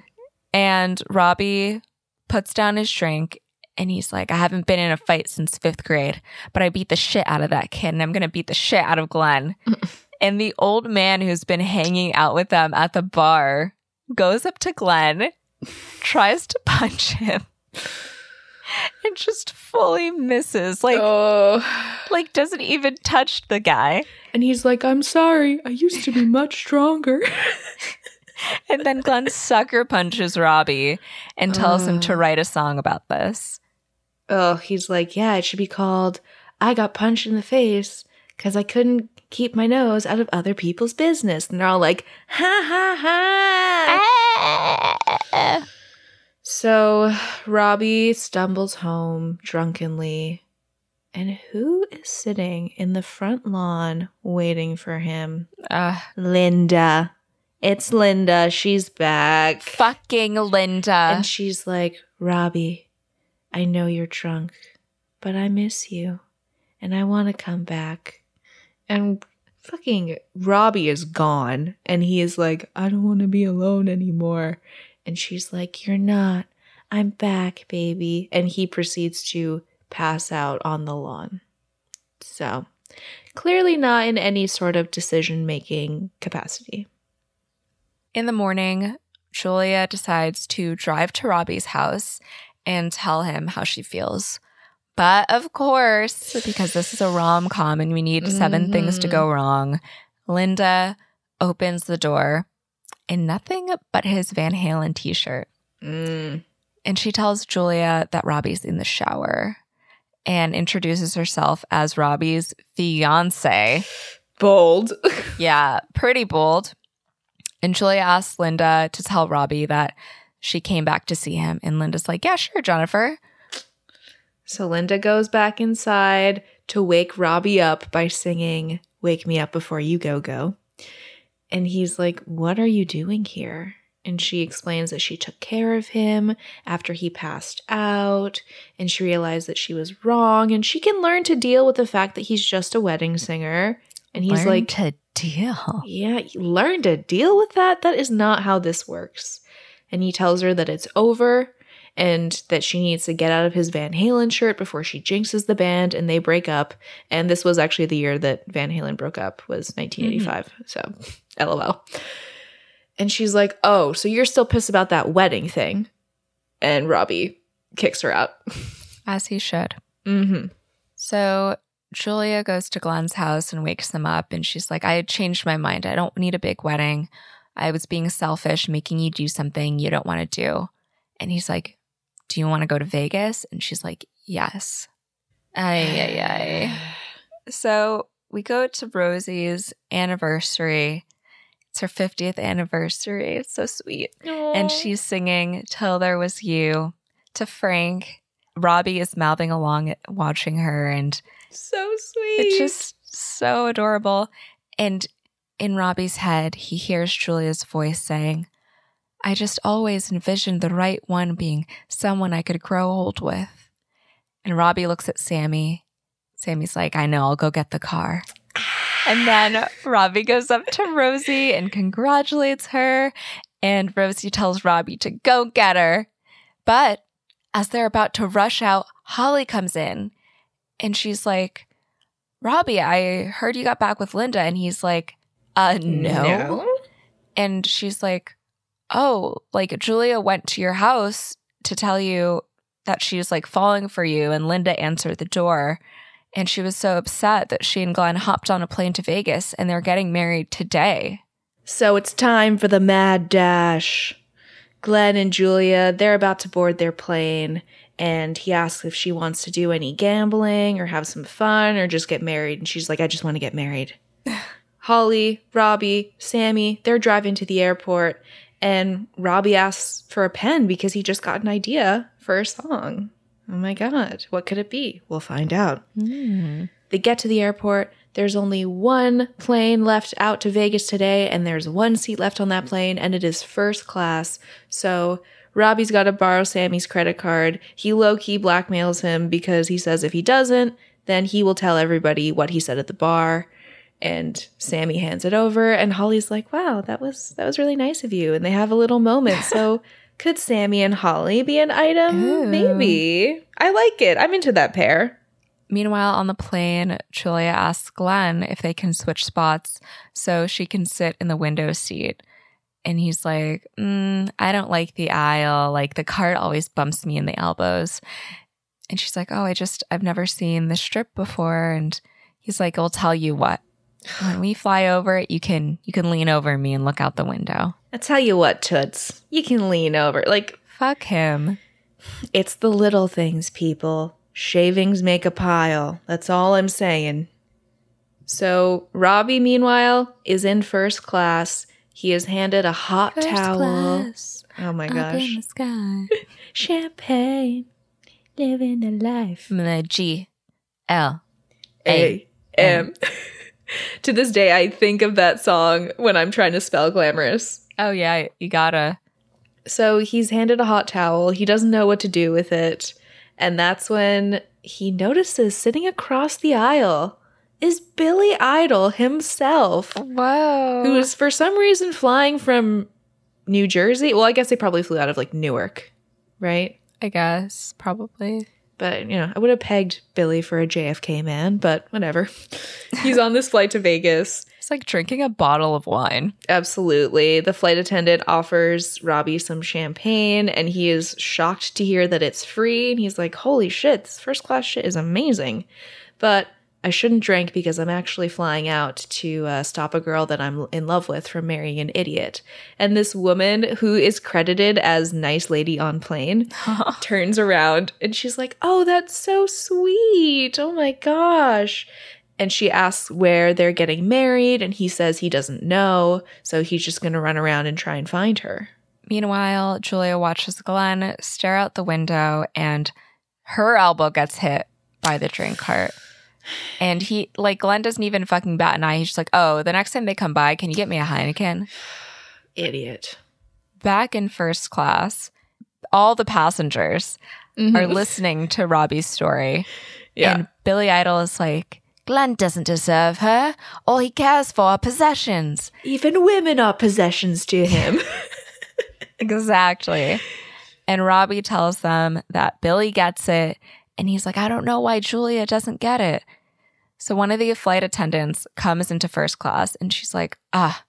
And Robbie puts down his drink and he's like, I haven't been in a fight since fifth grade, but I beat the shit out of that kid and I'm going to beat the shit out of Glenn. and the old man who's been hanging out with them at the bar goes up to Glenn, tries to punch him. And just fully misses. Like, oh. like doesn't even touch the guy. And he's like, I'm sorry. I used to be much stronger. and then Glenn sucker punches Robbie and tells him to write a song about this. Oh, he's like, yeah, it should be called I Got Punched in the Face because I couldn't keep my nose out of other people's business. And they're all like, ha ha ha. Ah. So Robbie stumbles home drunkenly. And who is sitting in the front lawn waiting for him? Uh, Linda. It's Linda. She's back. Fucking Linda. And she's like, Robbie, I know you're drunk, but I miss you and I want to come back. And fucking Robbie is gone. And he is like, I don't want to be alone anymore. And she's like, You're not. I'm back, baby. And he proceeds to pass out on the lawn. So, clearly not in any sort of decision making capacity. In the morning, Julia decides to drive to Robbie's house and tell him how she feels. But of course, because this is a rom com and we need 7 mm-hmm. things to go wrong, Linda opens the door in nothing but his Van Halen t shirt. Mm. And she tells Julia that Robbie's in the shower and introduces herself as Robbie's fiance. Bold. yeah, pretty bold. And Julia asks Linda to tell Robbie that she came back to see him. And Linda's like, Yeah, sure, Jennifer. So Linda goes back inside to wake Robbie up by singing Wake Me Up Before You Go Go. And he's like, What are you doing here? And she explains that she took care of him after he passed out, and she realized that she was wrong, and she can learn to deal with the fact that he's just a wedding singer. And he's learn like, to deal. Yeah, learn to deal with that. That is not how this works. And he tells her that it's over and that she needs to get out of his Van Halen shirt before she jinxes the band and they break up. And this was actually the year that Van Halen broke up was 1985. Mm-hmm. So, lol. And she's like, "Oh, so you're still pissed about that wedding thing?" And Robbie kicks her out. As he should. Mm-hmm. So Julia goes to Glenn's house and wakes them up, and she's like, I had changed my mind. I don't need a big wedding. I was being selfish, making you do something you don't want to do. And he's like, Do you want to go to Vegas? And she's like, Yes. Ay, ay, ay. So we go to Rosie's anniversary. It's her 50th anniversary. It's so sweet. Aww. And she's singing Till There Was You to Frank. Robbie is mouthing along, watching her, and so sweet. It's just so adorable. And in Robbie's head, he hears Julia's voice saying, I just always envisioned the right one being someone I could grow old with. And Robbie looks at Sammy Sammy's like, I know, I'll go get the car. Ah. And then Robbie goes up to Rosie and congratulates her. And Rosie tells Robbie to go get her. But as they're about to rush out, Holly comes in and she's like, Robbie, I heard you got back with Linda. And he's like, uh, no. And she's like, oh, like Julia went to your house to tell you that she was like falling for you. And Linda answered the door. And she was so upset that she and Glenn hopped on a plane to Vegas and they're getting married today. So it's time for the mad dash. Glenn and Julia, they're about to board their plane, and he asks if she wants to do any gambling or have some fun or just get married. And she's like, I just want to get married. Holly, Robbie, Sammy, they're driving to the airport, and Robbie asks for a pen because he just got an idea for a song. Oh my God, what could it be? We'll find out. Hmm. They get to the airport. There's only one plane left out to Vegas today, and there's one seat left on that plane, and it is first class. So Robbie's got to borrow Sammy's credit card. He low key blackmails him because he says if he doesn't, then he will tell everybody what he said at the bar. And Sammy hands it over, and Holly's like, "Wow, that was that was really nice of you." And they have a little moment. So could Sammy and Holly be an item? Ooh. Maybe. I like it. I'm into that pair. Meanwhile, on the plane, Julia asks Glenn if they can switch spots so she can sit in the window seat. And he's like, mm, I don't like the aisle. Like the cart always bumps me in the elbows. And she's like, Oh, I just, I've never seen this strip before. And he's like, I'll tell you what. When we fly over it, you can you can lean over me and look out the window. I tell you what, Toots, you can lean over. Like, Fuck him. it's the little things, people. Shavings make a pile. That's all I'm saying. So, Robbie, meanwhile, is in first class. He is handed a hot towel. Oh my gosh. Champagne. Living the life. I'm G L A M. to this day, I think of that song when I'm trying to spell glamorous. Oh yeah, you gotta. So he's handed a hot towel. He doesn't know what to do with it. And that's when he notices sitting across the aisle is Billy Idol himself, Whoa. who is for some reason flying from New Jersey. Well, I guess they probably flew out of like Newark, right? I guess probably. But, you know, I would have pegged Billy for a JFK man, but whatever. He's on this flight to Vegas. It's like drinking a bottle of wine. Absolutely. The flight attendant offers Robbie some champagne, and he is shocked to hear that it's free. And he's like, Holy shit, this first class shit is amazing. But I shouldn't drink because I'm actually flying out to uh, stop a girl that I'm in love with from marrying an idiot. And this woman, who is credited as Nice Lady on Plane, turns around and she's like, Oh, that's so sweet. Oh my gosh. And she asks where they're getting married, and he says he doesn't know. So he's just going to run around and try and find her. Meanwhile, Julia watches Glenn stare out the window and her elbow gets hit by the drink cart. And he, like, Glenn doesn't even fucking bat an eye. He's just like, oh, the next time they come by, can you get me a Heineken? Idiot. Back in first class, all the passengers mm-hmm. are listening to Robbie's story. Yeah. And Billy Idol is like, Glenn doesn't deserve her. All he cares for are possessions. Even women are possessions to him. Exactly. And Robbie tells them that Billy gets it. And he's like, I don't know why Julia doesn't get it. So one of the flight attendants comes into first class and she's like, ah,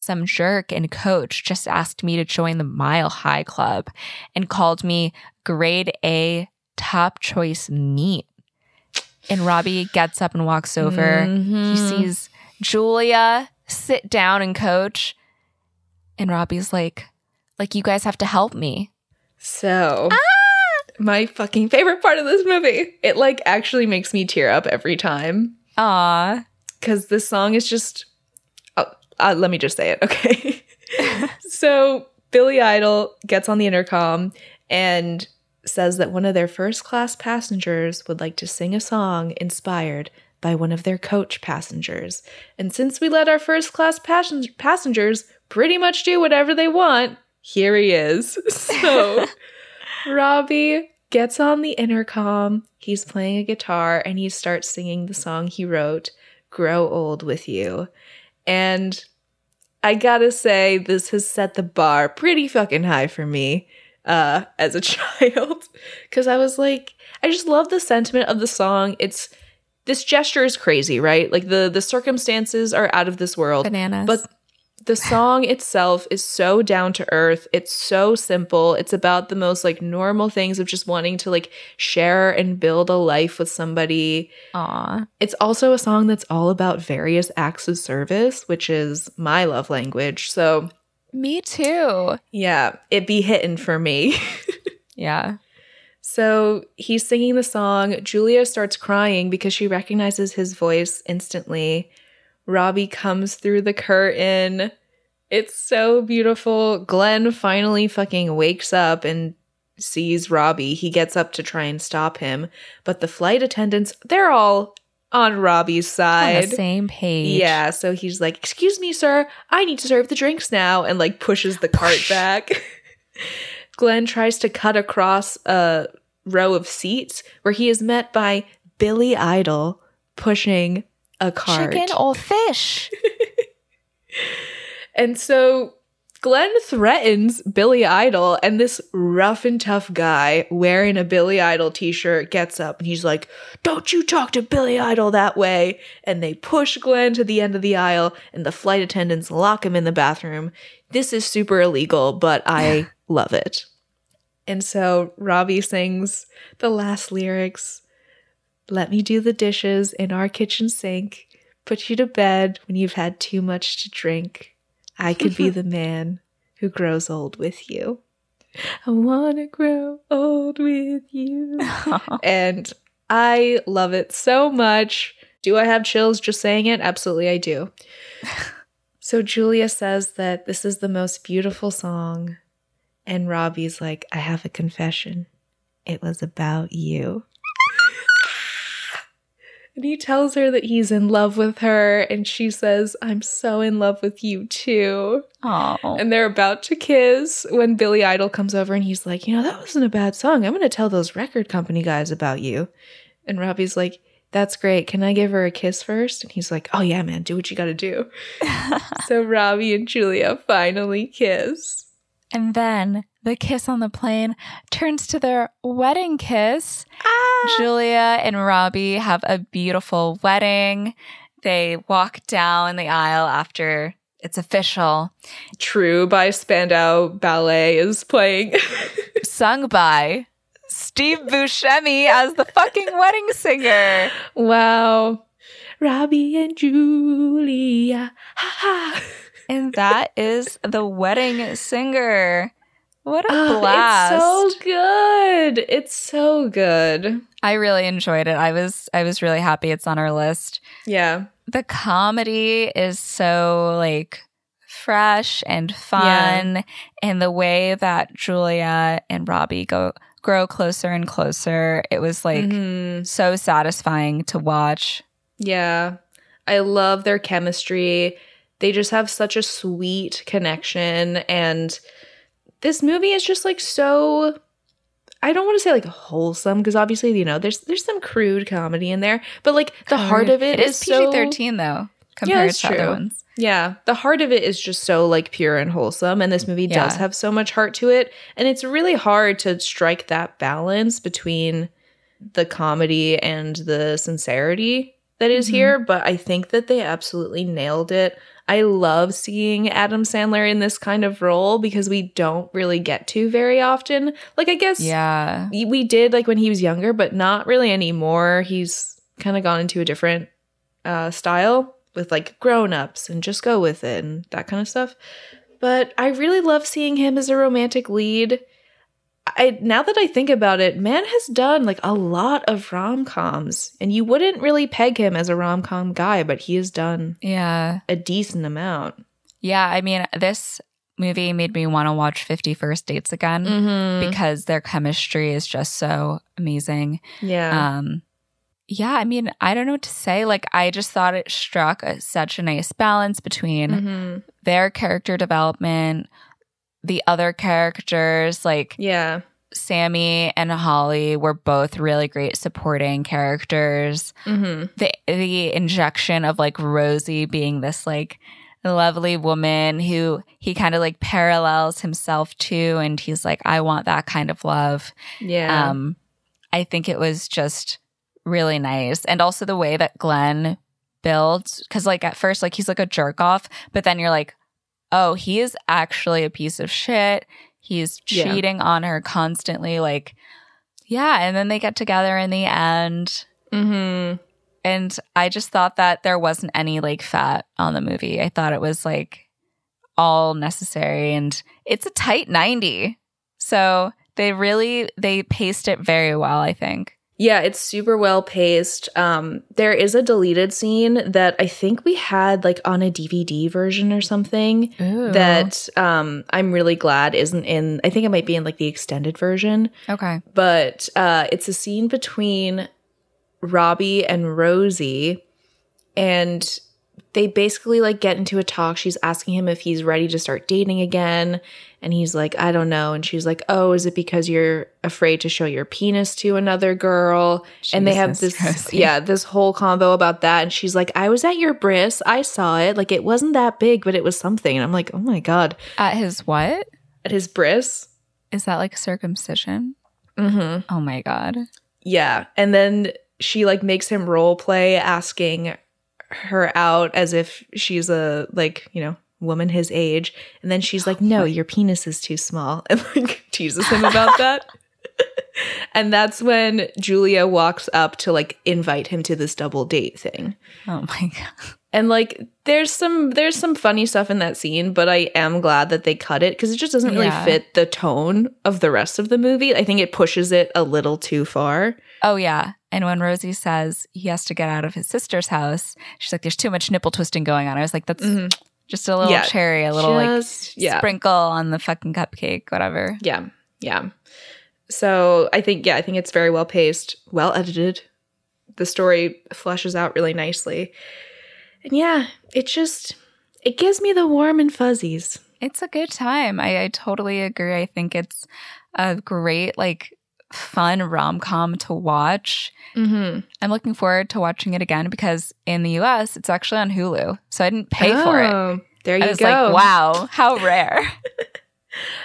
some jerk and coach just asked me to join the Mile High Club and called me grade A top choice meat. And Robbie gets up and walks over. He sees Julia sit down and coach. And Robbie's like, like you guys have to help me. so, my fucking favorite part of this movie. It like actually makes me tear up every time Aw. because this song is just. Oh, uh, let me just say it, okay? so Billy Idol gets on the intercom and says that one of their first class passengers would like to sing a song inspired by one of their coach passengers. And since we let our first class passen- passengers pretty much do whatever they want, here he is. So Robbie gets on the intercom. He's playing a guitar and he starts singing the song he wrote, Grow Old with You. And I gotta say, this has set the bar pretty fucking high for me uh, as a child. Cause I was like, I just love the sentiment of the song. It's this gesture is crazy, right? Like the the circumstances are out of this world. Bananas. But the song itself is so down to earth. It's so simple. It's about the most like normal things of just wanting to like share and build a life with somebody. Aw. It's also a song that's all about various acts of service, which is my love language. So, Me too. yeah, it be hitting for me. Yeah. So he's singing the song. Julia starts crying because she recognizes his voice instantly. Robbie comes through the curtain. It's so beautiful. Glenn finally fucking wakes up and sees Robbie. He gets up to try and stop him, but the flight attendants, they're all on Robbie's On side. the same page. Yeah, so he's like, "Excuse me, sir, I need to serve the drinks now," and like pushes the cart back. Glenn tries to cut across a row of seats where he is met by Billy Idol pushing a cart. Chicken or fish? And so Glenn threatens Billy Idol, and this rough and tough guy wearing a Billy Idol t shirt gets up and he's like, Don't you talk to Billy Idol that way. And they push Glenn to the end of the aisle, and the flight attendants lock him in the bathroom. This is super illegal, but I love it. And so Robbie sings the last lyrics Let me do the dishes in our kitchen sink, put you to bed when you've had too much to drink. I could be the man who grows old with you. I want to grow old with you. and I love it so much. Do I have chills just saying it? Absolutely, I do. so Julia says that this is the most beautiful song. And Robbie's like, I have a confession. It was about you. And he tells her that he's in love with her, and she says, I'm so in love with you too. Oh. And they're about to kiss when Billy Idol comes over and he's like, You know, that wasn't a bad song. I'm going to tell those record company guys about you. And Robbie's like, That's great. Can I give her a kiss first? And he's like, Oh, yeah, man, do what you got to do. so Robbie and Julia finally kiss. And then the kiss on the plane turns to their wedding kiss. Ah! Julia and Robbie have a beautiful wedding. They walk down the aisle after it's official, True by Spandau Ballet is playing. sung by Steve Buscemi as the fucking wedding singer. wow. Robbie and Julia. Ha ha. And that is the wedding singer. What a Oh, blast. It's so good. It's so good. I really enjoyed it. I was I was really happy it's on our list. Yeah. The comedy is so like fresh and fun and the way that Julia and Robbie go grow closer and closer. It was like Mhm. so satisfying to watch. Yeah. I love their chemistry. They just have such a sweet connection. And this movie is just like so I don't want to say like wholesome because obviously, you know, there's there's some crude comedy in there, but like the heart of it it is, is PG so thirteen though, compared that's to other true. ones. Yeah, the heart of it is just so like pure and wholesome and this movie does have so much heart to it and it's really hard to strike that balance between the comedy and the sincerity that is Mhm. here, but I think that they absolutely nailed it. I love seeing Adam Sandler in this kind of role because we don't really get to very often. Like I guess Yeah. we did like when he was younger, but not really anymore. He's kind of gone into a different uh, style with like grown ups and just go with it and that kind of stuff. But I really love seeing him as a romantic lead. I now that I think about it, man has done like a lot of rom coms, and you wouldn't really peg him as a rom com guy, but he has done Yeah. a decent amount. Yeah. I mean, this movie made me want to watch 50 First Dates again Mm-hmm. because their chemistry is just so amazing. Yeah, Um, yeah, I mean, I don't know what to say. Like, I just thought it struck a, such a nice balance between Mhm. their character development, the other characters, like yeah, Sammy and Holly were both really great supporting characters. Mm-hmm. The the injection of like Rosie being this like lovely woman who he kind of like parallels himself to and he's like I want that kind of love. Yeah. Um I think it was just really nice. And also the way that Glenn builds cuz like at first like he's like a jerk off, but then you're like oh, he is actually a piece of shit. He's Yeah. cheating on her constantly like yeah, and then they get together in the end. mm-hmm. And I just thought that there wasn't any like fat on the movie. I thought it was like all necessary and it's a tight 90. So they really they paced it very well, I think. Yeah, it's super well paced. Um, there is a deleted scene that I think we had like on a DVD version or something that um, I'm really glad isn't in. I think it might be in like the extended version, Okay. but uh, it's a scene between Robbie and Rosie, and they basically like get into a talk. She's asking him if he's ready to start dating again, and he's like, "I don't know." And she's like, "Oh, is it because you're afraid to show your penis to another girl?" and they have this, yeah, this whole convo about that. And she's like, "I was at your bris. I saw it. Like it wasn't that big, but it was something." And I'm like, "Oh my god!" At his what? At his bris. Is that like circumcision? Mm-hmm. Oh my god. Yeah. And then she like makes him role play asking her out as if she's a like, you know, woman his age. And then she's like, "No, your penis is too small." And like teases him about that. and that's when Julia walks up to like invite him to this double date thing. Oh my god. And like there's some there's some funny stuff in that scene, but I am glad that they cut it because it just doesn't really Yeah. fit the tone of the rest of the movie. I think it pushes it a little too far. Oh yeah. And when Rosie says he has to get out of his sister's house, she's like, "There's too much nipple twisting going on." I was like, "That's mm-hmm. just a little Yeah. cherry, a little Just- like yeah. sprinkle on the fucking cupcake, whatever." Yeah. Yeah. So I think, yeah, I think it's very well paced, well edited. The story fleshes out really nicely. And yeah, it just, it gives me the warm and fuzzies. It's a good time. I, I totally agree. I think it's a great, like, fun rom com to watch. Mm-hmm. I'm looking forward to watching it again because in the US, it's actually on Hulu. So I didn't pay for it. Oh, There you I was go. like, wow, how rare.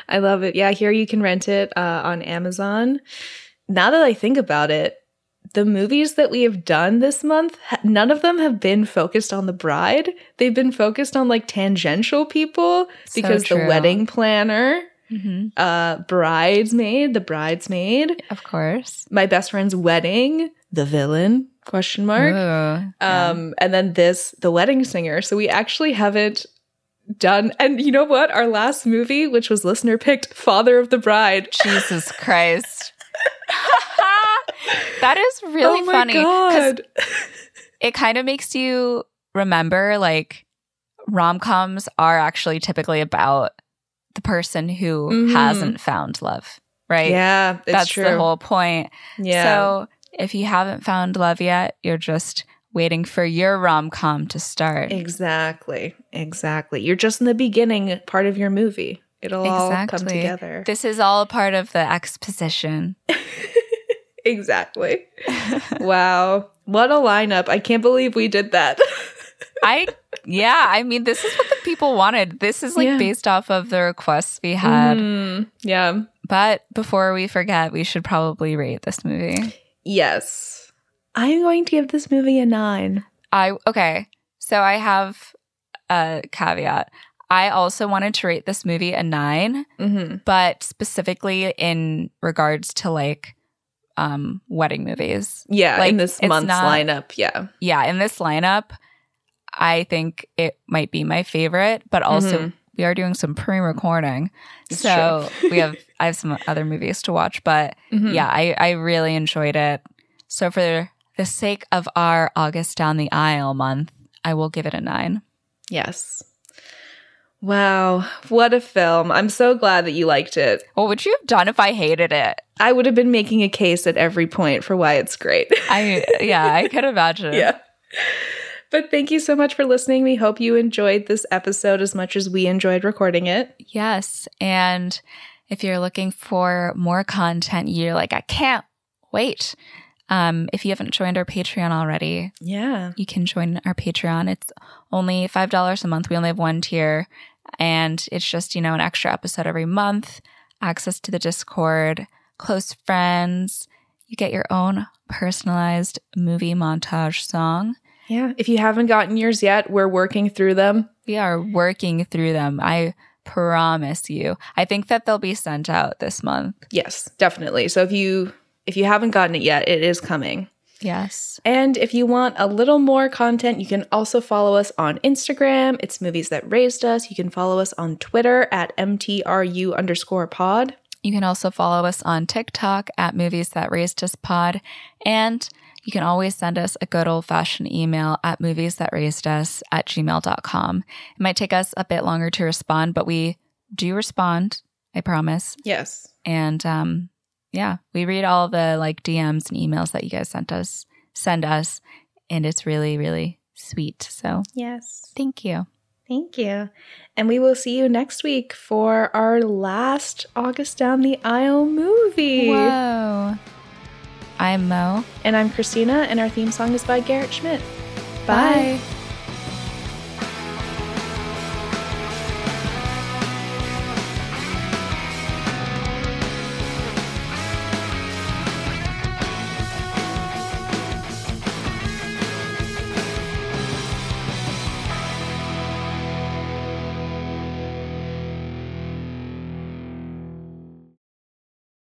I love it. Yeah, here you can rent it uh, on Amazon. Now that I think about it, the movies that we have done this month, none of them have been focused on the bride. They've been focused on like tangential people So because the wedding planner, hmm uh, bridesmaid, the bridesmaid, Of course. my best friend's wedding, the villain question mark, Ooh, yeah. um, and then this, the wedding singer. So we actually haven't done. And you know what? Our last movie, which was listener picked, Father of the Bride. Jesus Christ. that is really oh my funny. God. it kind of makes you remember like rom coms are actually typically about the person who Mhm. hasn't found love, right? Yeah, it's That's true. the whole point. yeah. So if you haven't found love yet, you're just waiting for your rom com to start. exactly. Exactly. You're just in the beginning part of your movie. It'll all come together. This is all part of the exposition. exactly. wow. What a lineup. I can't believe we did that. I yeah, I mean this is what the people wanted. This is like Yeah. based off of the requests we had. Mm, yeah. But before we forget, we should probably rate this movie. Yes. I'm going to give this movie a nine. I okay. So I have a caveat. I also wanted to rate this movie a 9, Mm-hmm. but specifically in regards to like um wedding movies. Yeah, Like, in this month's not- lineup. Yeah. Yeah, in this lineup, I think it might be my favorite, but also Mhm. we are doing some pre-recording. It's so we have I have some other movies to watch, but Mhm. yeah, I, I really enjoyed it. So for the sake of our August down the aisle month, I will give it a nine. Yes. Wow. What a film. I'm so glad that you liked it. What would you have done if I hated it? I would have been making a case at every point for why it's great. I yeah, I could imagine. yeah. But thank you so much for listening. We hope you enjoyed this episode as much as we enjoyed recording it. Yes. And If you're looking for more content, you're like, I can't wait. Um, if you haven't joined our Patreon already, Yeah. you can join our Patreon. It's only $5 a month. We only have one tier, and it's just, you know, an extra episode every month, access to the Discord, close friends. You get your own personalized movie montage song. Yeah. If you haven't gotten yours yet, we're working through them. We are working through them. I promise you. I think that they'll be sent out this month. Yes, definitely. So if you if you haven't gotten it yet, it is coming. Yes. And if you want a little more content, you can also follow us on Instagram. It's Movies That Raised Us. You can follow us on Twitter at MTRU underscore pod. You can also follow us on TikTok at Movies That Raised Us Pod. And you can always send us a good old fashioned email at movies that raised us at gmail.com. It might take us a bit longer to respond, but we do respond, I promise. Yes. And um, yeah, we read all the like DMs and emails that you guys sent us, send us, and it's really, really sweet. So Yes. thank you. Thank you. And we will see you next week for our last August Down the Aisle movie. Whoa. I'm Mo. And I'm Christina, and our theme song is by Garrett Schmidt. Bye. Bye.